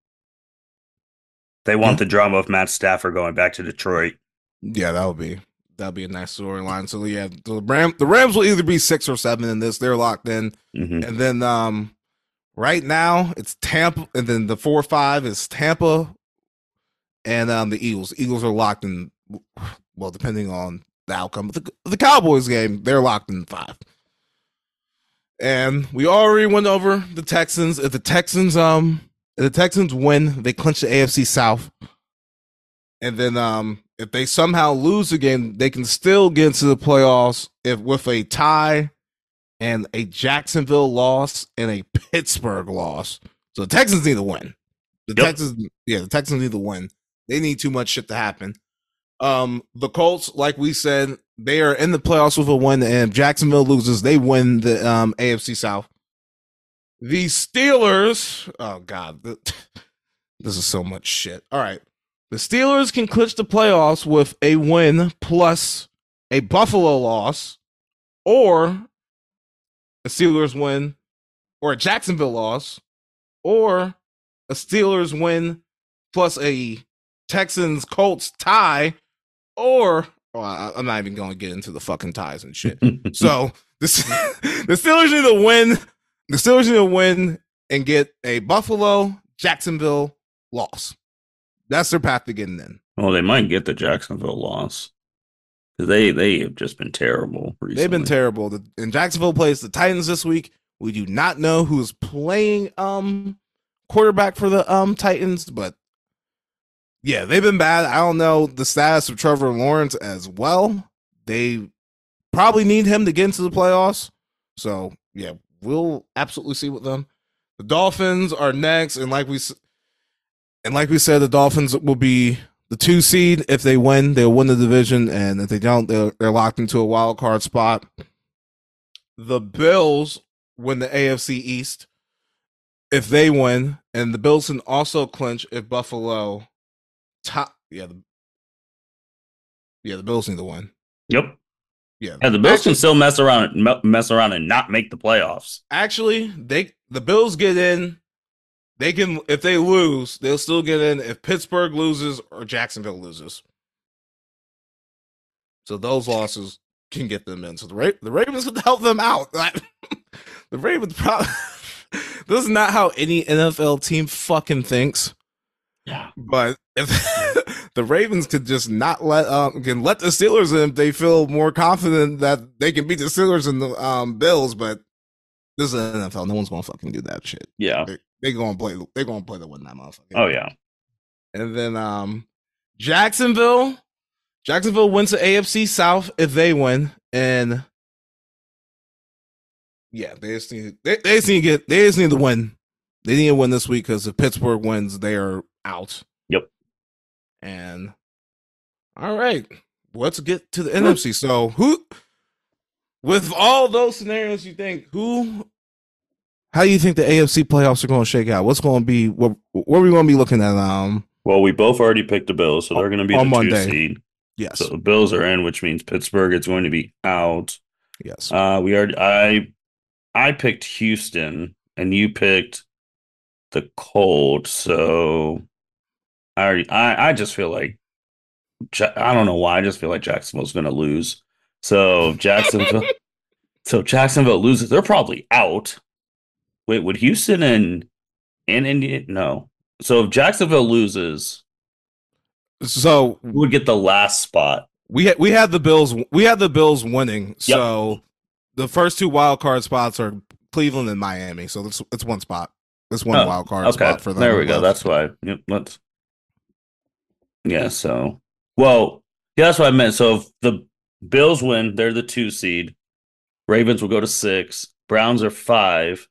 They want the drama of Matt Stafford going back to Detroit. Yeah, that would be that'd be a nice storyline. So yeah, the Ram the Rams will either be six or seven in this. They're locked in, hmm and then um, right now it's Tampa, and then the four or five is Tampa, and um the Eagles. Eagles are locked in. Well, depending on the outcome of the, the Cowboys game, they're locked in five. And we already went over the Texans. If the Texans um if the Texans win, they clinch the AFC South. And then um if they somehow lose the game, they can still get into the playoffs if with a tie and a Jacksonville loss and a Pittsburgh loss. So the Texans need to win. The Yep. Texans yeah, the Texans need to win. They need too much shit to happen. Um the Colts, like we said, they are in the playoffs with a win, and if Jacksonville loses, they win the um AFC South. The Steelers, oh god, this is so much shit. All right. The Steelers can clinch the playoffs with a win plus a Buffalo loss, or a Steelers win, or a Jacksonville loss, or a Steelers win plus a Texans Colts tie, or well, I- I'm not even going to get into the fucking ties and shit. So the, the Steelers need to win. The Steelers need to win and get a Buffalo Jacksonville loss. That's their path to getting in. well, they might get the Jacksonville loss. They they have just been terrible. Recently. They've been terrible. The, and Jacksonville plays the Titans this week. We do not know who's playing um quarterback for the um Titans, but yeah, they've been bad. I don't know the status of Trevor Lawrence as well. They probably need him to get into the playoffs. So yeah, we'll absolutely see with them. The Dolphins are next, and like we and like we said, the Dolphins will be the two seed. If they win, they'll win the division, and if they don't, they're, they're locked into a wild card spot. The Bills win the AFC East if they win, and the Bills can also clinch if Buffalo top. Yeah, the yeah the Bills need the win. Yep. Yeah, Yeah, the Bills Actually- can still mess around, me- mess around, and not make the playoffs. actually they the Bills get in. They can if they lose, they'll still get in if Pittsburgh loses or Jacksonville loses. So those losses can get them in. So the Ra- the Ravens can help them out. the Ravens probably this is not how any NFL team fucking thinks. Yeah. But if the Ravens could just not let um can let the Steelers in if they feel more confident that they can beat the Steelers and the um Bills, but this is the NFL. No one's gonna fucking do that shit. Yeah. They gonna play they gonna play the win that motherfucker. Oh yeah. And then um Jacksonville. Jacksonville wins the AFC South if they win. And yeah, they just need they, they just need to get they just need to win. They need to win this week because if Pittsburgh wins, they are out. And all right, let's get to the NFC. So who with all those scenarios you think who how do you think the AFC playoffs are going to shake out? What's going to be what what are we going to be looking at um Well, we both already picked the Bills, so they're going to be On the Monday. two seed. yes. So the Bills are in, which means Pittsburgh is going to be out. yes. Uh, we are. I I picked Houston, and you picked the Colts. So I already, I, I just feel like I don't know why. I just feel like Jacksonville's going to lose. So Jacksonville, so Jacksonville loses. They're probably out. Wait, would Houston and and Indiana? No. So if Jacksonville loses, so we would get the last spot? We had we had the Bills. We had the Bills winning. Yep. So the first two wild card spots are Cleveland and Miami. So it's it's one spot. It's one oh, wild card okay. spot for them. There we go. That's why. Yep, let's. Yeah. So well, yeah, that's what I meant. So if the Bills win, they're the two seed. Ravens will go to six. Browns are five,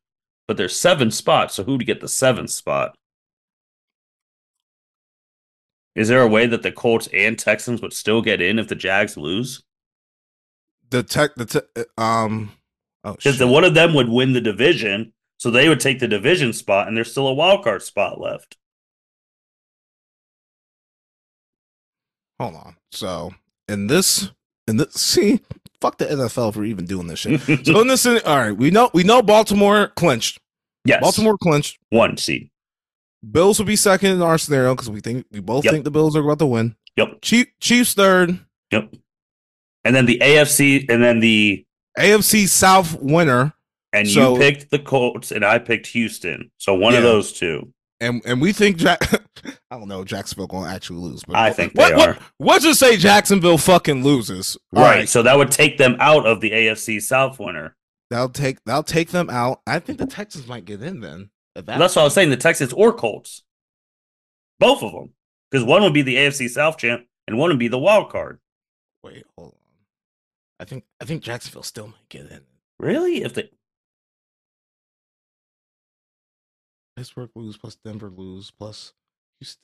but there's seven spots. So who to get the seventh spot? Is there a way that the Colts and Texans would still get in if the Jags lose? The tech, the te- um, because oh, one of them would win the division, so they would take the division spot, and there's still a wild card spot left. Hold on. So in this, in this, see, fuck the NFL for even doing this shit. so in this, all right, we know we know Baltimore clinched. Yes, Baltimore clinched one seed. Bills will be second in our scenario because we think we both yep. think the Bills are about to win. Yep. Chief, Chiefs third. Yep. And then the AFC, and then the AFC South winner. And so, you picked the Colts, and I picked Houston. So one yeah. of those two and and we think Jack. I don't know Jacksonville to actually lose, but I think what, they are. What, us just say Jacksonville fucking loses. right, right, So that would take them out of the AFC South winner. That'll take that'll take them out. I think the Texans might get in then. That that's what I was saying. The Texans or Colts, both of them, because one would be the AFC South champ and one would be the wild card. Wait, hold on. I think I think Jacksonville still might get in. Really? If they Pittsburgh lose plus Denver lose plus Houston.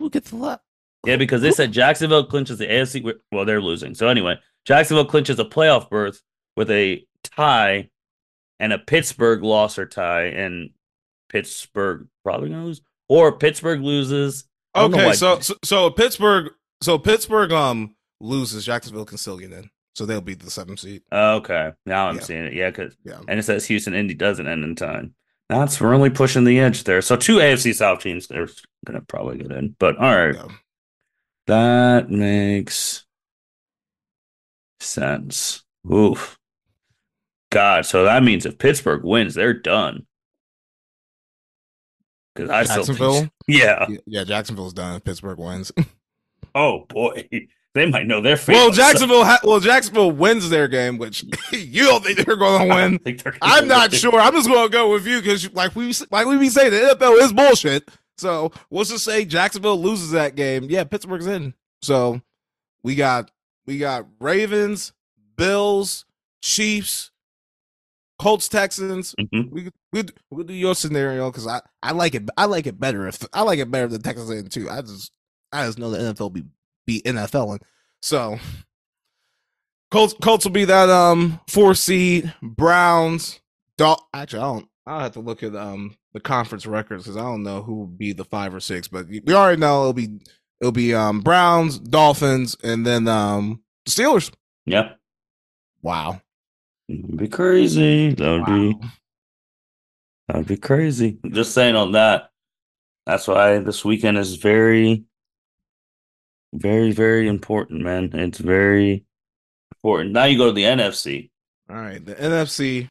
Who gets left? Yeah, because they said Jacksonville clinches the AFC. Well, they're losing. So anyway, Jacksonville clinches a playoff berth with a tie and a Pittsburgh loss or tie, and Pittsburgh probably gonna lose, or Pittsburgh loses. Okay, so, so so Pittsburgh so Pittsburgh um loses, Jacksonville can still get in. So they'll be the seventh seed. Okay, now I'm yeah. seeing it. Yeah, because yeah. and it says Houston Indy doesn't end in time. That's really pushing the edge there. So two AFC South teams they're gonna probably get in. But all right, yeah. that makes sense. Oof. God, so that means if Pittsburgh wins, they're done. Because I Jacksonville, still think, yeah, yeah, Jacksonville's done if Pittsburgh wins. oh boy, they might know their fate. Well, Jacksonville. Ha- well, Jacksonville wins their game, which you don't think they're going to win. I'm not sure. I'm just going to go with you because, like we like we be saying, the NFL is bullshit. So let's just say Jacksonville loses that game. Yeah, Pittsburgh's in. So we got we got Ravens, Bills, Chiefs, Colts, Texans. Mm-hmm. We we we'll do your scenario because I I like it. I like it better if I like it better than Texans in too. I just I just know the NFL be be NFL. And so Colts Colts will be that um four seed. Browns. Dol- Actually, I don't. I'll have to look at um the conference records because I don't know who will be the five or six, but we already know it'll be it'll be um Browns, Dolphins, and then um Steelers. Yep. Wow. It'd be crazy. That would wow. be that'd be crazy. Just saying on that. That's why this weekend is very very, very important, man. It's very important. Now you go to the NFC. All right, the NFC.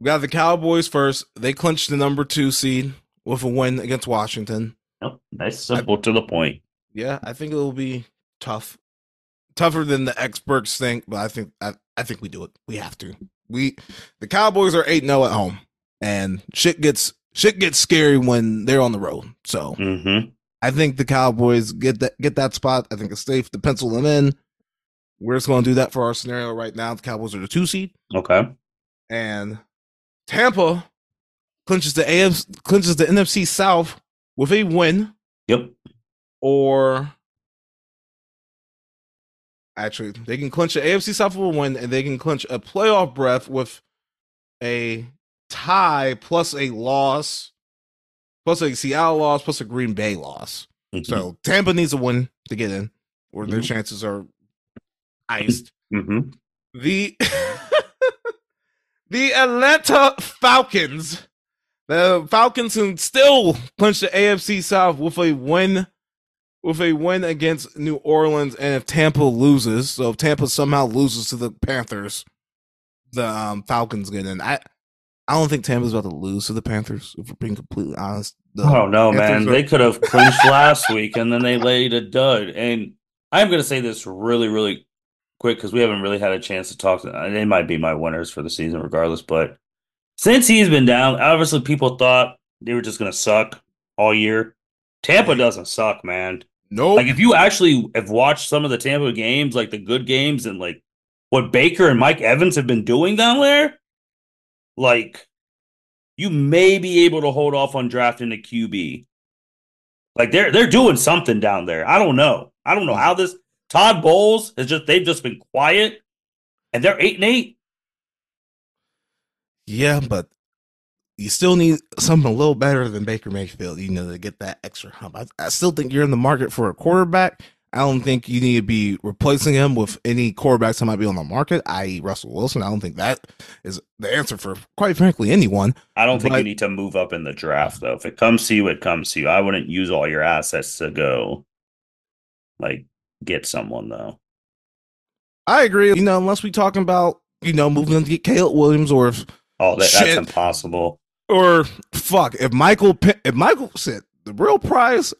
We got the Cowboys first. They clinched the number two seed with a win against Washington. Yep, nice, simple I, to the point. Yeah, I think it'll be tough, tougher than the experts think, but I think I, I think we do it. We have to. We the Cowboys are 8-0 at home, and shit gets shit gets scary when they're on the road. So mm-hmm. I think the Cowboys get that get that spot. I think it's safe to pencil them in. We're just going to do that for our scenario right now. The Cowboys are the two seed. Okay. And Tampa clinches the AFC clinches the NFC South with a win. Yep. Or actually, they can clinch the AFC South with a win, and they can clinch a playoff breath with a tie plus a loss plus a Seattle loss, plus a Green Bay loss. Mm-hmm. So Tampa needs a win to get in, or their mm-hmm. chances are iced. Mm-hmm. The the Atlanta Falcons. The Falcons can still punch the AFC South with a win with a win against New Orleans and if Tampa loses, so if Tampa somehow loses to the Panthers, the um, Falcons get in. I I don't think Tampa's about to lose to the Panthers, if we're being completely honest. The I don't know, man. Are- They could have clinched last week and then they laid a dud. And I'm going to say this really, really quick because we haven't really had a chance to talk. To, uh, they might be my winners for the season, regardless. But since he's been down, obviously people thought they were just going to suck all year. Tampa doesn't suck, man. Nope. Like if you actually have watched some of the Tampa games, like the good games, and like what Baker and Mike Evans have been doing down there, like you may be able to hold off on drafting a QB. Like they're they're doing something down there. I don't know. I don't know hmm. how this Todd Bowles has just they've just been quiet, and they're eight and eight. Yeah, but you still need something a little better than Baker Mayfield, you know, to get that extra hump. I, I still think you're in the market for a quarterback. I don't think you need to be replacing him with any quarterbacks that might be on the market, i.e., Russell Wilson. I don't think that is the answer for, quite frankly, anyone. I don't think But- you need to move up in the draft though. If it comes to you, it comes to you. I wouldn't use all your assets to go like get someone though. I agree. You know, unless we're talking about you know moving to get Caleb Williams or if Oh, that, that's impossible. or fuck if Michael if Michael said the real prize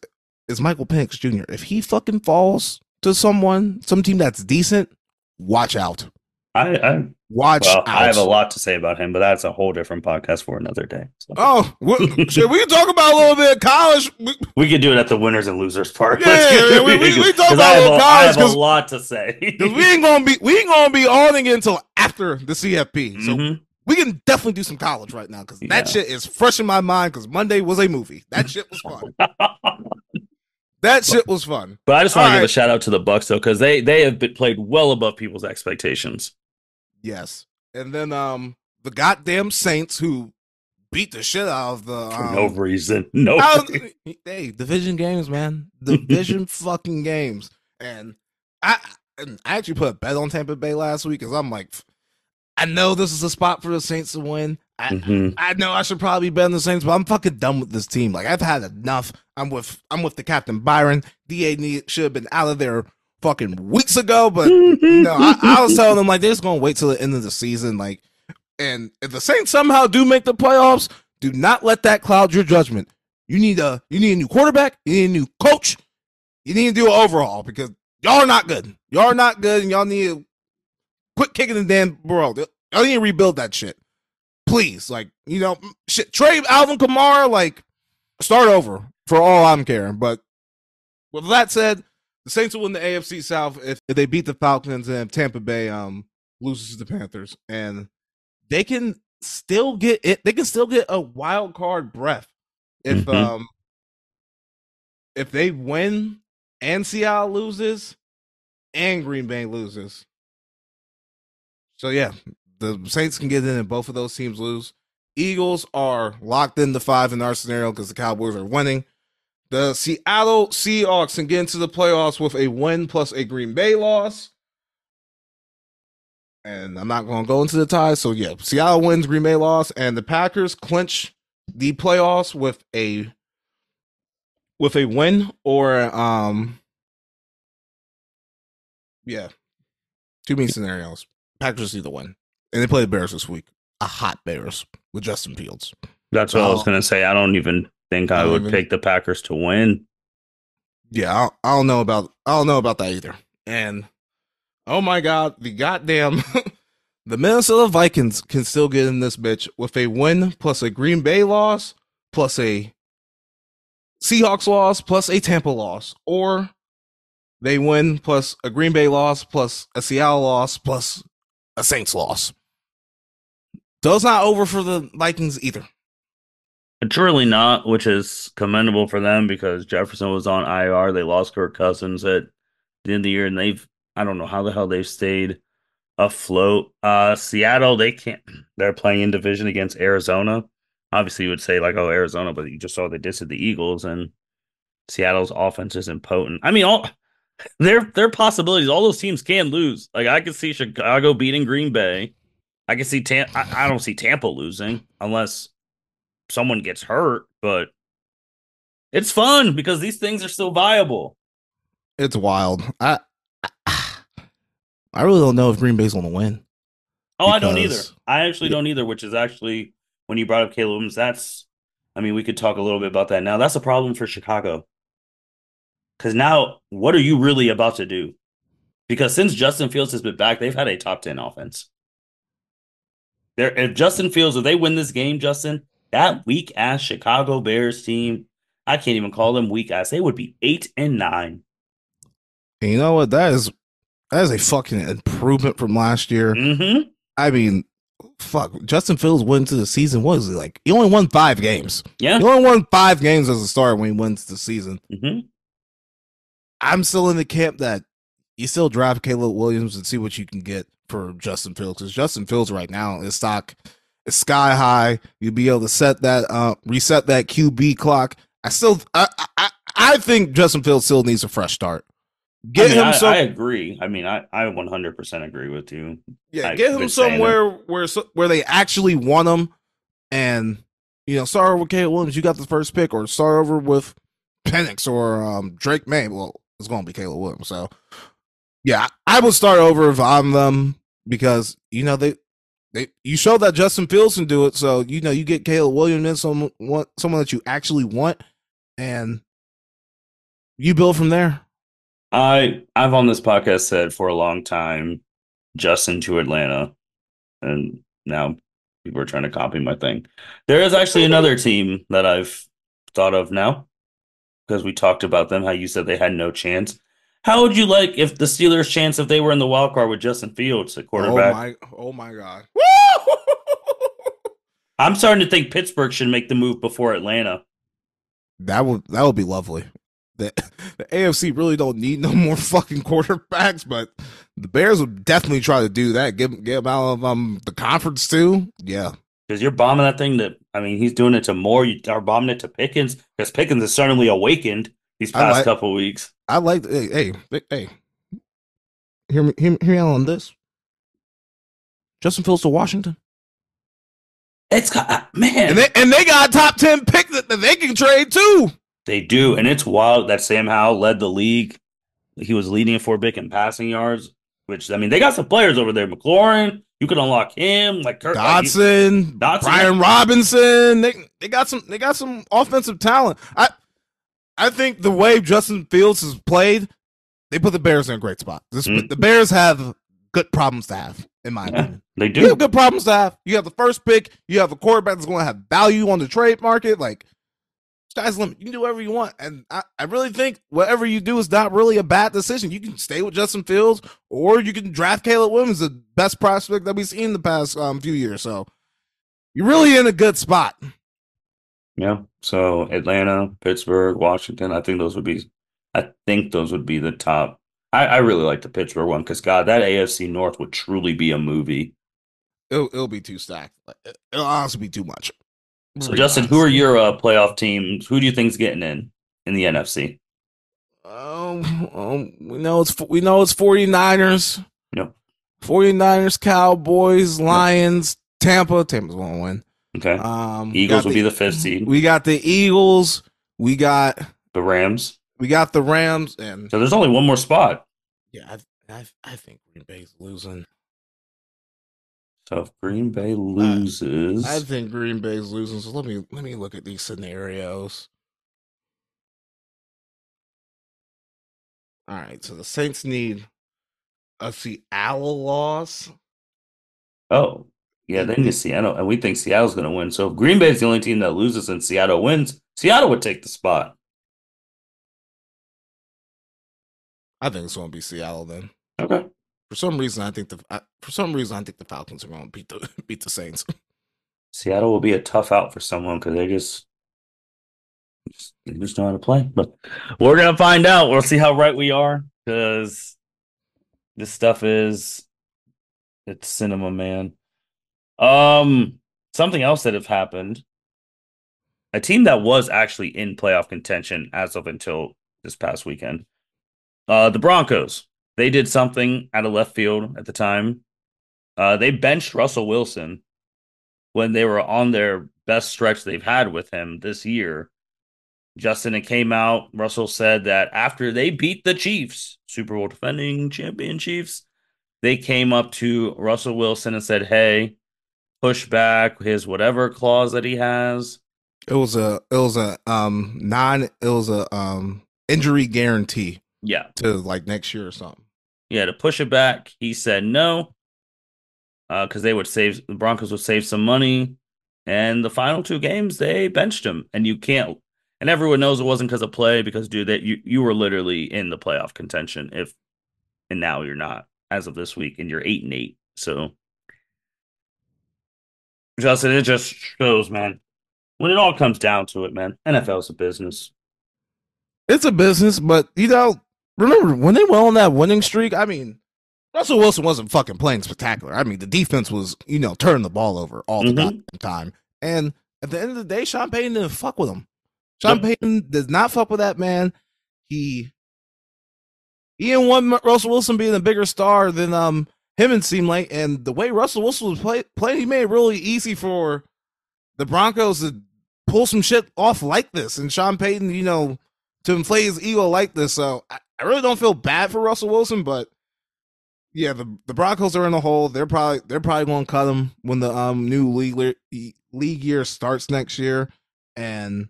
is Michael Penix Jr. If he fucking falls to someone, some team that's decent, watch out. I, I Watch well, out. I have a lot to say about him, but that's a whole different podcast for another day. So Oh, what, shit, we can talk about a little bit of college. We- we could do it at the winners and losers part. Yeah, get- yeah, we- we- we talk about I have, a, I college have 'cause- a lot to say. we ain't gonna be we ain't gonna be on again until after the CFP. So Mhm. we can definitely do some college right now because Yeah. that shit is fresh in my mind. Because Monday was a movie. That shit was fun. That shit was fun. But I just want to All give a shout out to the Bucks though, because they they have been played well above people's expectations. Yes. And then um the goddamn Saints who beat the shit out of the um, no reason. No. out- hey, division games, man. Division fucking games. And I and I actually put a bet on Tampa Bay last week because I'm like, I know this is a spot for the Saints to win. I, Mhm. I know I should probably bet on the Saints, but I'm fucking done with this team. Like I've had enough. I'm with I'm with the captain Byron. Da should have been out of there fucking weeks ago, but no, I, I was telling them like they're just gonna wait till the end of the season. Like, and if the Saints somehow do make the playoffs, do not let that cloud your judgment. You need a you need a new quarterback. You need a new coach. You need to do an overhaul because y'all are not good. Y'all are not good, and y'all need to quit kicking the damn ball. Y'all need to rebuild that shit, please. Like you know, shit. Trade Alvin Kamara. Like start over for all I'm caring. But with that said, the Saints will win the AFC South if, if they beat the Falcons and Tampa Bay um loses to the Panthers, and they can still get it. They can still get a wild card breath if Mhm. um if they win and Seattle loses and Green Bay loses. So yeah, the Saints can get in and both of those teams lose. Eagles are locked into five in our scenario because the Cowboys are winning. The Seattle Seahawks can get into the playoffs with a win plus a Green Bay loss. And I'm not going to go into the ties. So, yeah, Seattle wins, Green Bay loss, and the Packers clinch the playoffs with a with a win or um yeah two main scenarios packers to win and they play the bears this week. A hot bears with justin fields. That's what I was gonna say. I don't even think I I would even- pick the Packers to win. yeah I don't, I don't know about i don't know about that either. And oh my god the goddamn the minnesota vikings can still get in this bitch with a win plus a green bay loss plus a seahawks loss plus a tampa loss. Or they win plus a green bay loss plus a seattle loss plus a saints loss it's not over for the vikings either It's not, which is commendable for them because Jefferson was on IR. They lost Kirk Cousins at the end of the year, and they've I don't know how the hell they've stayed afloat. Uh Seattle, they can't they're playing in division against Arizona. Obviously you would say like, oh Arizona, but you just saw they dissed the Eagles and Seattle's offense isn't potent. I mean all their their possibilities, all those teams can lose. Like I could see Chicago beating Green Bay. I can see Tam- I, I don't see Tampa losing unless someone gets hurt, but it's fun because these things are still viable. It's wild. I I really don't know if Green Bay's going to win. Oh, I don't either. I actually don't either, which is actually when you brought up Caleb Williams, that's I mean, we could talk a little bit about that now. That's a problem for Chicago. Cause now what are you really about to do? Because since Justin Fields has been back, they've had a top 10 offense. There, if Justin Fields, if they win this game, Justin, that weak ass Chicago Bears team, I can't even call them weak ass. They would be eight and nine. And you know what? That is that is a fucking improvement from last year. Mm-hmm. I mean, fuck. Justin Fields went to the season. What is he like? He only won five games. Yeah. He only won five games as a starter when he wins the season. Mm-hmm. I'm still in the camp that you still draft Caleb Williams and see what you can get for Justin Fields because Justin Fields right now his stock is sky high. You'll be able to set that uh reset that QB clock. I still I I, I think Justin Fields still needs a fresh start. Get I mean, him I, some, I agree. I mean, I, I 100% agree with you. Yeah, I've get him somewhere where where they actually want him and you know, start over with Caleb Williams, you got the first pick, or start over with Penix or um, Drake Maye. Well, it's going to be Caleb Williams. So, yeah, I would start over if I'm them because you know they they you show that Justin Fields can do it. So you know you get Caleb Williams in someone someone that you actually want, and you build from there. I I've on this podcast said for a long time, Justin to Atlanta, and now people are trying to copy my thing. There is actually another team that I've thought of now because we talked about them. How you said they had no chance. How would you like if the Steelers' chance if they were in the wild card with Justin Fields at quarterback? Oh my! Oh my God! I'm starting to think Pittsburgh should make the move before Atlanta. That would that would be lovely. The, the AFC really don't need no more fucking quarterbacks, but the Bears would definitely try to do that. Give get them out of um the conference too. Yeah, because you're bombing that thing. That I mean, he's doing it to more. You are bombing it to Pickens because Pickens has certainly awakened these past like, couple weeks. I like. Hey, hey, hey. Hear me, hear, hear me on this. Justin Fields to Washington. It's got uh, man, and they, and they got a top ten pick that, that they can trade too. They do, and it's wild that Sam Howell led the league. He was leading for big in passing yards. Which I mean, they got some players over there. McLaurin, you could unlock him, like Kirk Dotson, like, Dotson, Brian Robinson. They they got some they got some offensive talent. I I think the way Justin Fields has played, they put the Bears in a great spot. This, mm. The Bears have good problems to have, in my yeah, opinion. They do. You have good problems to have. You have the first pick. You have a quarterback that's going to have value on the trade market. Like sky's limit. You can do whatever you want. And I, I really think whatever you do is not really a bad decision. You can stay with Justin Fields or you can draft Caleb Williams, the best prospect that we've seen in the past um, few years. So you're really in a good spot. Yeah. So Atlanta, Pittsburgh, Washington, I think those would be I think those would be the top. I, I really like the Pittsburgh one because God, that AFC North would truly be a movie. It'll, it'll be too stacked. It'll honestly be too much. So, Justin, who are your uh, playoff teams? Who do you think's getting in in the NFC? Um, um, we know it's we know it's 49ers. Yep. 49ers, Cowboys, Lions, Tampa. Tampa's gonna win. Okay. Um, Eagles will the, be the fifth seed. We got the Eagles. We got the Rams. We got the Rams, and so there's only one more spot. Yeah, I I, I think Green Bay's losing. So if Green Bay loses, I, I think Green Bay's losing. So let me let me look at these scenarios. All right, so the Saints need a Seattle loss. Oh, yeah, they need mm-hmm. Seattle, and we think Seattle's going to win. So if Green Bay's the only team that loses and Seattle wins, Seattle would take the spot. I think it's going to be Seattle then. Okay. For some reason, I think the I, for some reason I think the Falcons are going to beat the beat the Saints. Seattle will be a tough out for someone because they just, just they just know how to play. But we're gonna find out. We'll see how right we are because this stuff is it's cinema, man. Um, something else that have happened. A team that was actually in playoff contention as of until this past weekend. Uh, the Broncos they did something out of left field at the time. Uh, they benched Russell Wilson when they were on their best stretch they've had with him this year. Justin, it came out. Russell said that after they beat the Chiefs, Super Bowl defending champion Chiefs, they came up to Russell Wilson and said, Hey, push back his whatever clause that he has. It was a it was a um non it was a um injury guarantee. Yeah. To like next year or something. Yeah, to push it back. He said no. Uh, because they would save the Broncos would save some money. And the final two games they benched him. And you can't and everyone knows it wasn't because of play, because dude, that you you were literally in the playoff contention if and now you're not as of this week and you're eight and eight. So Justin, it just shows, man. When it all comes down to it, man, NFL is a business. It's a business, but you know, remember when they went on that winning streak? I mean, Russell Wilson wasn't fucking playing spectacular. I mean, the defense was, you know, turning the ball over all the mm-hmm. time. And at the end of the day, Sean Payton didn't fuck with him. Sean yep. Payton does not fuck with that man. He he didn't want Russell Wilson being a bigger star than um him and seemed like and the way Russell Wilson was play, playing, he made it really easy for the Broncos to pull some shit off like this. And Sean Payton, you know, to inflate his ego like this. So I, I really don't feel bad for Russell Wilson, but yeah, the the Broncos are in the hole. They're probably they're probably going to cut him when the um new league league year starts next year, and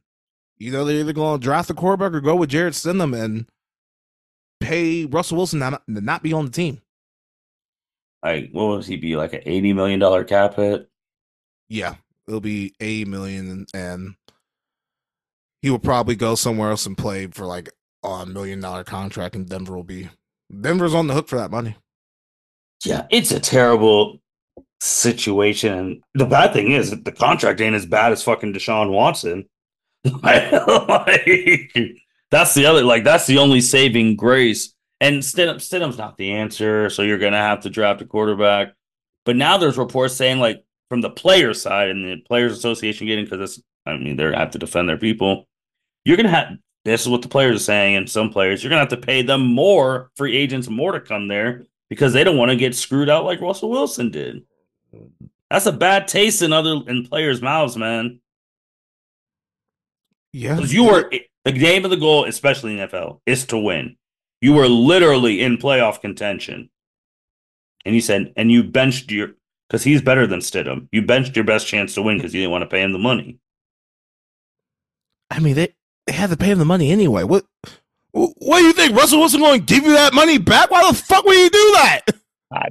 you know they're either going to draft the quarterback or go with Jarrett Stidham and pay Russell Wilson not, to not be on the team. Like, what was he be like an eighty million dollar cap hit? Yeah, it'll be eighty million, and, he will probably go somewhere else and play for like a million dollar contract, and Denver will be Denver's on the hook for that money. Yeah, it's a terrible situation. And the bad thing is the contract ain't as bad as fucking Deshaun Watson. like, that's the other like that's the only saving grace. And Stidham, Stidham's not the answer, so you're gonna have to draft a quarterback. But now there's reports saying like from the player side and the players association getting because it's I mean they have to defend their people. You're gonna have this is what the players are saying, and some players you're gonna have to pay them more free agents more to come there because they don't want to get screwed out like Russell Wilson did. That's a bad taste in other in players' mouths, man. Yeah, because you were the game of the goal, especially in NFL, is to win. You were literally in playoff contention, and you said, and you benched your because he's better than Stidham. You benched your best chance to win because you didn't want to pay him the money. I mean, they they had to pay him the money anyway. What what do you think? Russell Wilson going to give you that money back? Why the fuck would he do that? I,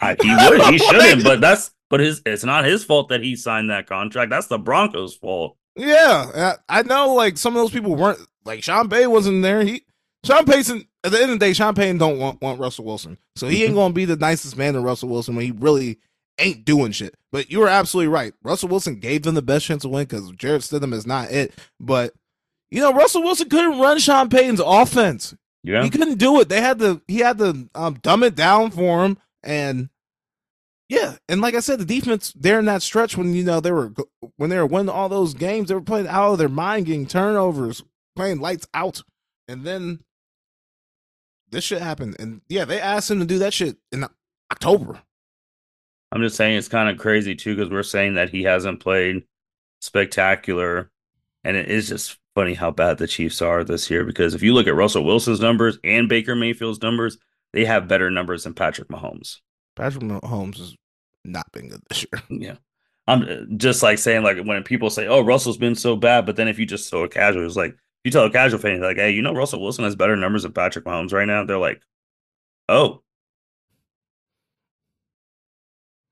I, he would. He shouldn't. But that's but his. It's not his fault that he signed that contract. That's the Broncos' fault. Yeah, I know. Like some of those people weren't. Like Sean Payton wasn't there. He Sean Payton. At the end of the day, Sean Payton don't want, want Russell Wilson, so he ain't mm-hmm. gonna be the nicest man to Russell Wilson when he really ain't doing shit. But you were absolutely right. Russell Wilson gave them the best chance to win because Jarrett Stidham is not it. But you know, Russell Wilson couldn't run Sean Payton's offense. Yeah. He couldn't do it. They had to he had to um, dumb it down for him and yeah, and like I said, the defense there in that stretch when you know they were when they were winning all those games, they were playing out of their mind, getting turnovers, playing lights out, and then this shit happened. And yeah, they asked him to do that shit in October. I'm just saying it's kind of crazy too because we're saying that he hasn't played spectacular, and it is just funny how bad the Chiefs are this year because if you look at Russell Wilson's numbers and Baker Mayfield's numbers, they have better numbers than Patrick Mahomes. Patrick Mahomes has not been good this year. Yeah. I'm uh, just like saying like when people say, "Oh, Russell's been so bad," but then if you just so casual, it's like you tell a casual fan like, "Hey, you know Russell Wilson has better numbers than Patrick Mahomes right now." They're like, "Oh,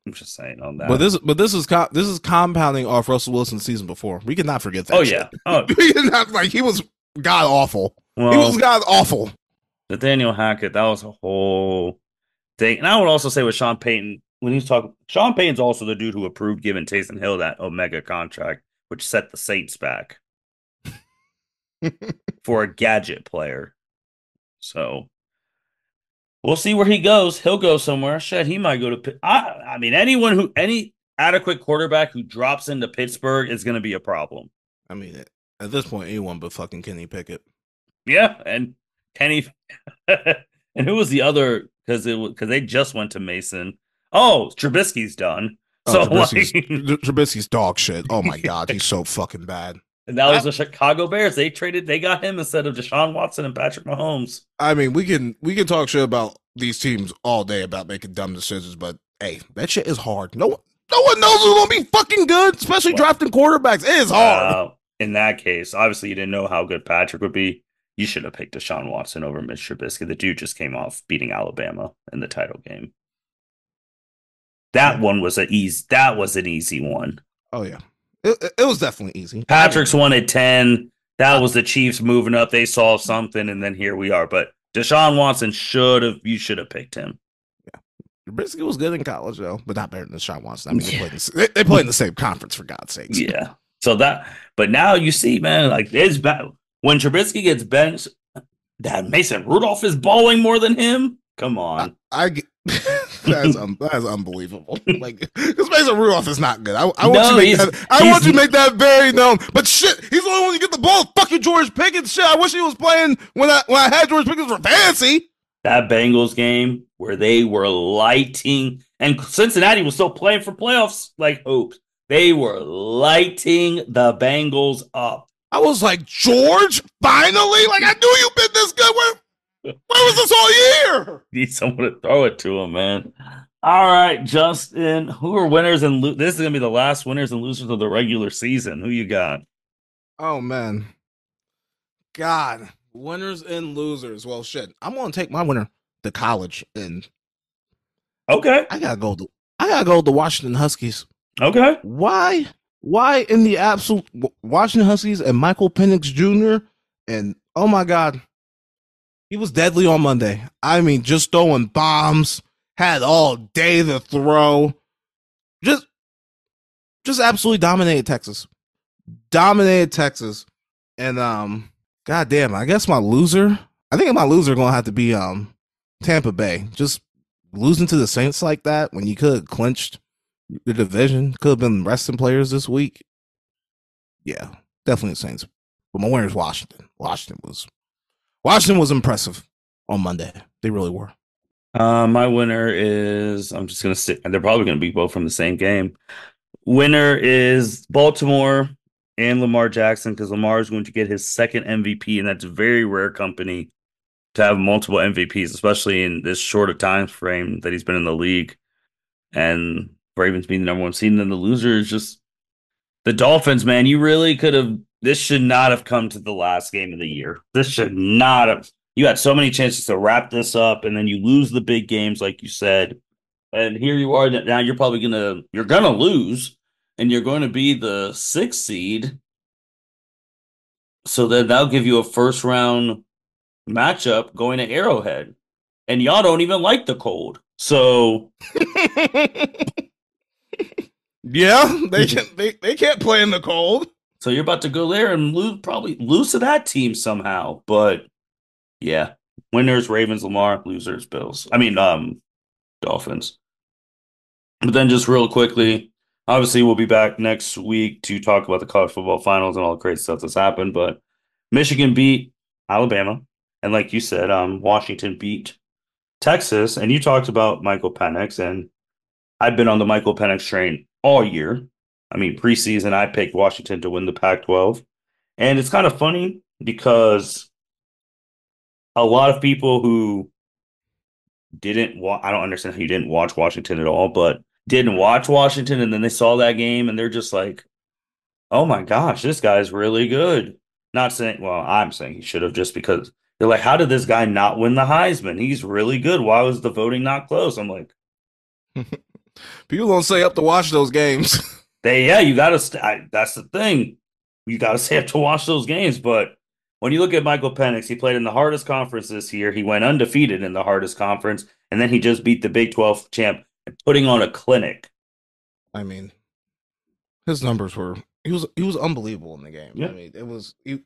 I'm just saying on that. But this, but this is co- this is compounding off Russell Wilson's season before. We cannot forget that. Oh shit. yeah. Oh, we cannot like he was god awful. Well, he was god awful. Nathaniel Hackett, that was a whole thing. And I would also say with Sean Payton, when he's talking, Sean Payton's also the dude who approved giving Taysom Hill that Omega contract, which set the Saints back for a gadget player. So we'll see where he goes. He'll go somewhere. Shit, he might go to. I, I mean, anyone who any adequate quarterback who drops into Pittsburgh is going to be a problem. I mean, at this point, anyone but fucking Kenny Pickett. Yeah, and Kenny, and who was the other? Because it because they just went to Mason. oh, Trubisky's done. Oh, So Trubisky's, like, Trubisky's dog shit. Oh my god, he's so fucking bad. And that was the Chicago Bears. They traded, they got him instead of Deshaun Watson and Patrick Mahomes. I mean, we can we can talk shit about these teams all day about making dumb decisions, but hey, that shit is hard. No one, no one knows who's gonna be fucking good, especially Well, drafting quarterbacks. It is hard. Uh, in that case, obviously you didn't know how good Patrick would be. You should have picked Deshaun Watson over Mitch Trubisky. The dude just came off beating Alabama in the title game. That one was an easy. That was an easy one. oh yeah, it, it- was definitely easy. Patrick's one at ten. That was the Chiefs moving up. They saw something, and then here we are. But Deshaun Watson should have. You should have picked him. Yeah. Trubisky was good in college though, but not better than Sean Watson. I mean, they Yeah. played in, the- they, they played in the same conference for God's sakes. Yeah. So that, but now you see, man, like it's bad when Trubisky gets benched. That Mason Rudolph is balling more than him. Come on. I get that's um, that's unbelievable. Like because Mason Rudolph is not good. I, I want No, you to make that. I want you to make that very known. But shit, he's the only one to get the ball. Fuck you, George Pickens. Shit, I wish he was playing when I when I had George Pickens for fancy. that Bengals game where they were lighting and Cincinnati was still playing for playoffs like hopes. They were lighting the Bengals up. I was like, George, finally! Like I knew you've been this good. Where where was this all year? Need someone to throw it to him, man. All right, Justin. Who are winners and lo- this is gonna be the last winners and losers of the regular season? Who you got? Oh man. God. Winners and losers. Well shit. I'm gonna take my winner to college and Okay, I gotta go to I gotta go to the Washington Huskies. okay. Why? Why in the absolute Washington Huskies and Michael Penix Jr. and oh my god, he was deadly on Monday. I mean, just throwing bombs, had all day to throw, just, just absolutely dominated Texas, dominated Texas, and um, goddamn, I guess my loser. I think my loser gonna have to be um Tampa Bay. Just losing to the Saints like that when you could have clinched the division. Could have been resting players this week. Yeah, definitely the Saints. But my winner is Washington. Washington was Washington was impressive on Monday. They really were. Uh, my winner is I'm just gonna stick. They're probably gonna be both from the same game. Winner is Baltimore and Lamar Jackson because Lamar is going to get his second MVP, and that's very rare company to have multiple MVPs, especially in this short a time frame that he's been in the league. And Ravens being the number one seed, and then the loser is just the Dolphins. Man, you really could have. This should not have come to the last game of the year. This should not have you had so many chances to wrap this up and then you lose the big games like you said and here you are now you're probably gonna you're gonna lose and you're going to be the sixth seed so then that'll give you a first round matchup going to arrowhead and y'all don't even like the cold so yeah, they can they, they can't play in the cold. So you're about to go there and lose probably lose to that team somehow but yeah winners ravens lamar losers bills i mean um dolphins But then just real quickly, obviously we'll be back next week to talk about the college football finals and all the great stuff that's happened. But Michigan beat Alabama, and like you said, um, Washington beat Texas. And you talked about Michael Penix, and I've been on the Michael Penix train all year. I mean, preseason I picked Washington to win the Pac-12, and it's kind of funny because a lot of people who didn't wa- I don't understand how you didn't watch Washington at all, but didn't watch Washington and then they saw that game and they're just like, "Oh my gosh, this guy's really good." Not saying, well, I'm saying he should have just because they're like, "How did this guy not win the Heisman? He's really good. Why was the voting not close?" I'm like, People don't stay up to watch those games. "They yeah, you got to st- I, that's the thing. You got to stay up to watch those games, but when you look at Michael Penix, he played in the hardest conference this year. He went undefeated in the hardest conference, and then he just beat the Big 12 champ, putting on a clinic. I mean, his numbers were he was he was unbelievable in the game. Yeah. I mean, it was he,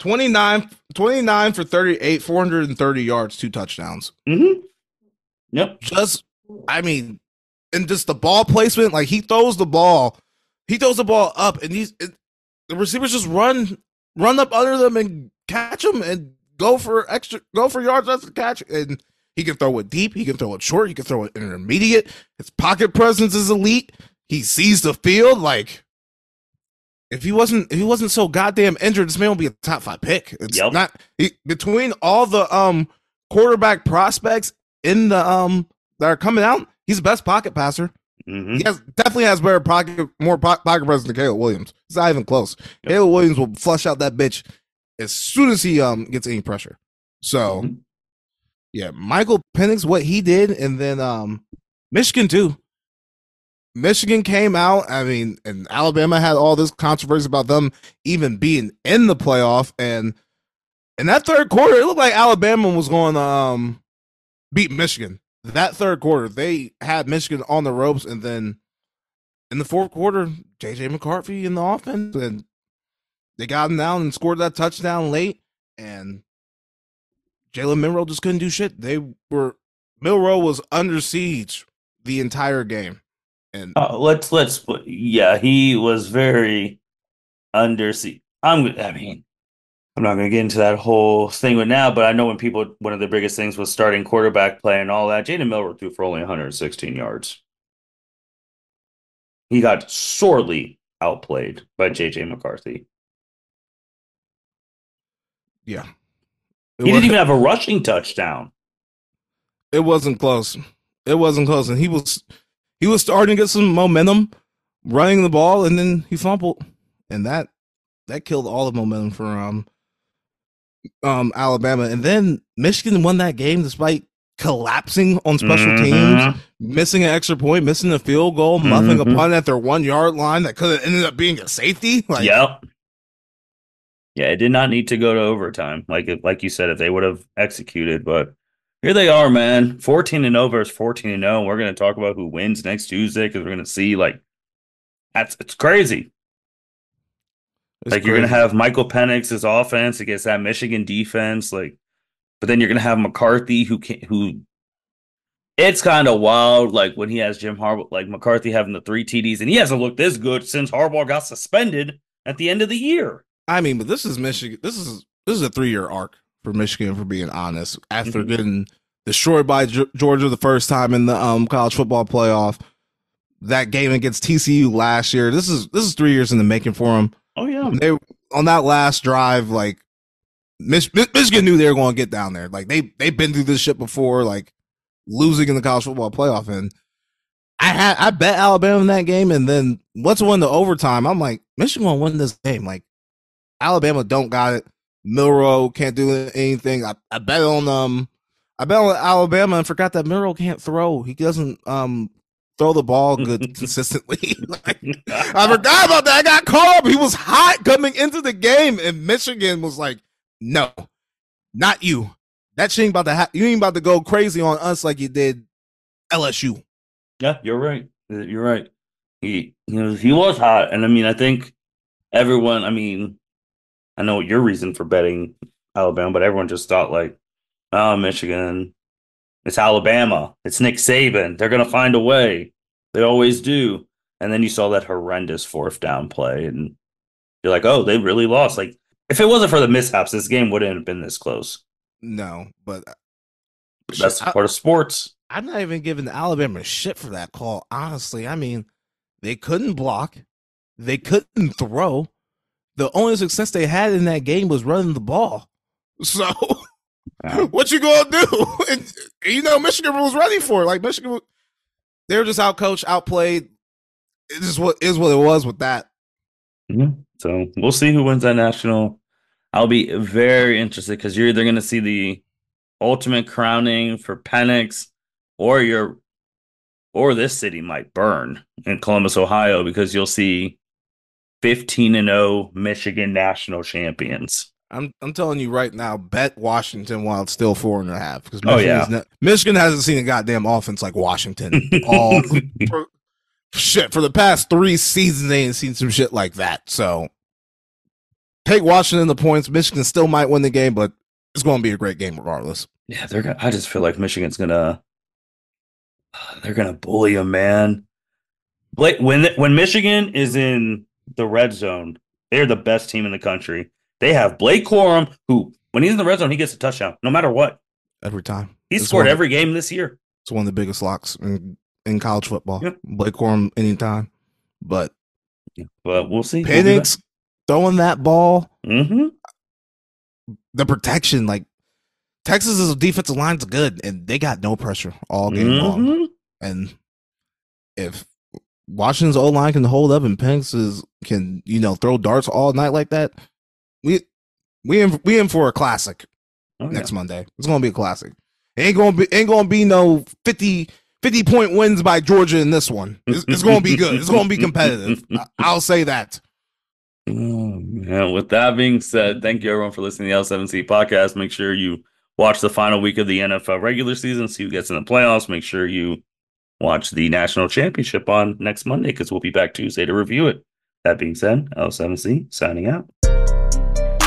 29, 29 for 38, 430 yards, two touchdowns. Mm-hmm. Yep. Just I mean, and just the ball placement, like he throws the ball, he throws the ball up and these it, the receivers just run run up under them and catch them and go for extra go for yards after the catch and He can throw it deep. He can throw it short. He can throw it intermediate. His pocket presence is elite. He sees the field. Like if he wasn't if he wasn't so goddamn injured, this man would be a top five pick. It's yep. not he, between all the um quarterback prospects in the um that are coming out. He's the best pocket passer. Mm-hmm. He has definitely has better pocket, more pocket presence than Caleb Williams. It's not even close. Yep. Caleb Williams will flush out that bitch as soon as he um gets any pressure. So, mm-hmm. yeah, Michael Penix, what he did, and then um Michigan too. Michigan came out. I mean, and Alabama had all this controversy about them even being in the playoff, and in that third quarter, it looked like Alabama was going to um beat Michigan that third quarter, they had Michigan on the ropes, and then in the fourth quarter, JJ McCarthy in the offense, and they got him down and scored that touchdown late, and Jalen Milroe just couldn't do shit. They were Milroe was under siege the entire game, and uh, let's let's yeah, he was very under siege. I'm I mean I'm not going to get into that whole thing right now, but I know when people, one of the biggest things was starting quarterback play and all that. Jalen Milroe threw for only 116 yards. He got sorely outplayed by JJ McCarthy. Yeah. It he didn't even have a rushing touchdown. It wasn't close. It wasn't close. And he was he was starting to get some momentum running the ball and then he fumbled. And that that killed all the momentum for um um, Alabama, and then Michigan won that game despite collapsing on special mm-hmm. teams, missing an extra point, missing a field goal, mm-hmm. muffing a punt at their one yard line that could have ended up being a safety. Like, yep. Yeah, it did not need to go to overtime, like like you said, if they would have executed. But here they are, man. Fourteen and over is fourteen and zero. Oh. We're going to talk about who wins next Tuesday because we're going to see like that's it's crazy. It's like crazy. you're gonna have Michael Penix's offense against that Michigan defense, like, but then you're gonna have McCarthy who can who. It's kind of wild, like when he has Jim Harbaugh, like McCarthy having the three TDs, and he hasn't looked this good since Harbaugh got suspended at the end of the year. I mean, but this is Michigan. This is this is a three year arc for Michigan, for being honest. After mm-hmm. getting destroyed by G- Georgia the first time in the um, college football playoff, that game against TCU last year. This is this is three years in the making for them. Oh yeah. They on that last drive, like Mich- Michigan knew they were going to get down there. Like they they've been through this shit before, like losing in the college football playoff. And I had I bet Alabama in that game, and then once it went to overtime, I'm like Michigan will win this game. Like Alabama don't got it. Milroe can't do anything. I, I bet on um I bet on Alabama and forgot that Milroe can't throw. He doesn't um throw the ball good consistently. like, I forgot about that. I got caught up. He was hot coming into the game, and Michigan was like, "No, not you. That shit ain't about to ha- you ain't about to go crazy on us like you did LSU." Yeah, you're right. You're right. He you know he was hot, and I mean I think everyone. I mean, I know your reason for betting Alabama, but everyone just thought like, "Oh, Michigan." It's Alabama. It's Nick Saban. They're going to find a way. They always do. And then you saw that horrendous fourth down play, and you're like, oh, they really lost. Like, if it wasn't for the mishaps, this game wouldn't have been this close. No, but uh, that's I, part of sports. I'm not even giving Alabama shit for that call. Honestly, I mean, they couldn't block, they couldn't throw. The only success they had in that game was running the ball. So what you gonna do? and you know, Michigan was ready for it. Like Michigan, they were just outcoached, outplayed. It is what is what it was with that. Mm-hmm. So we'll see who wins that national. I'll be very interested because you're either going to see the ultimate crowning for Penix, or your, or this city might burn in Columbus, Ohio, because you'll see 15 and 0 Michigan national champions. I'm I'm telling you right now, bet Washington while it's still four and a half because oh, yeah. Ne- Michigan hasn't seen a goddamn offense like Washington all for, shit for the past three seasons. They ain't seen some shit like that. So take Washington the points. Michigan still might win the game, but it's going to be a great game regardless. Yeah, they're. Gonna, I just feel like Michigan's gonna. They're gonna bully them, man. Like when when Michigan is in the red zone, they're the best team in the country they have Blake Corum, who, when he's in the red zone, he gets a touchdown, no matter what. Every time. He It's scored every game this year. It's one of the biggest locks in, in college football. Yeah. Blake Corum anytime. But But we'll see. Penix throwing that ball, Mm-hmm. the protection, like Texas's defensive line's good, and they got no pressure all game long. Mm-hmm. And if Washington's O line can hold up and Penix is can you know throw darts all night like that, we we in, we in for a classic Oh, yeah. next Monday. It's gonna be a classic. It ain't gonna be ain't gonna be no 50, 50 point wins by Georgia in this one. It's, it's gonna be good. It's gonna be competitive. I, I'll say that. Oh, man. With that being said, thank you everyone for listening to the L7C podcast. Make sure you watch the final week of the NFL regular season, see who gets in the playoffs. Make sure you watch the national championship on next Monday because we'll be back Tuesday to review it. That being said, L7C signing out.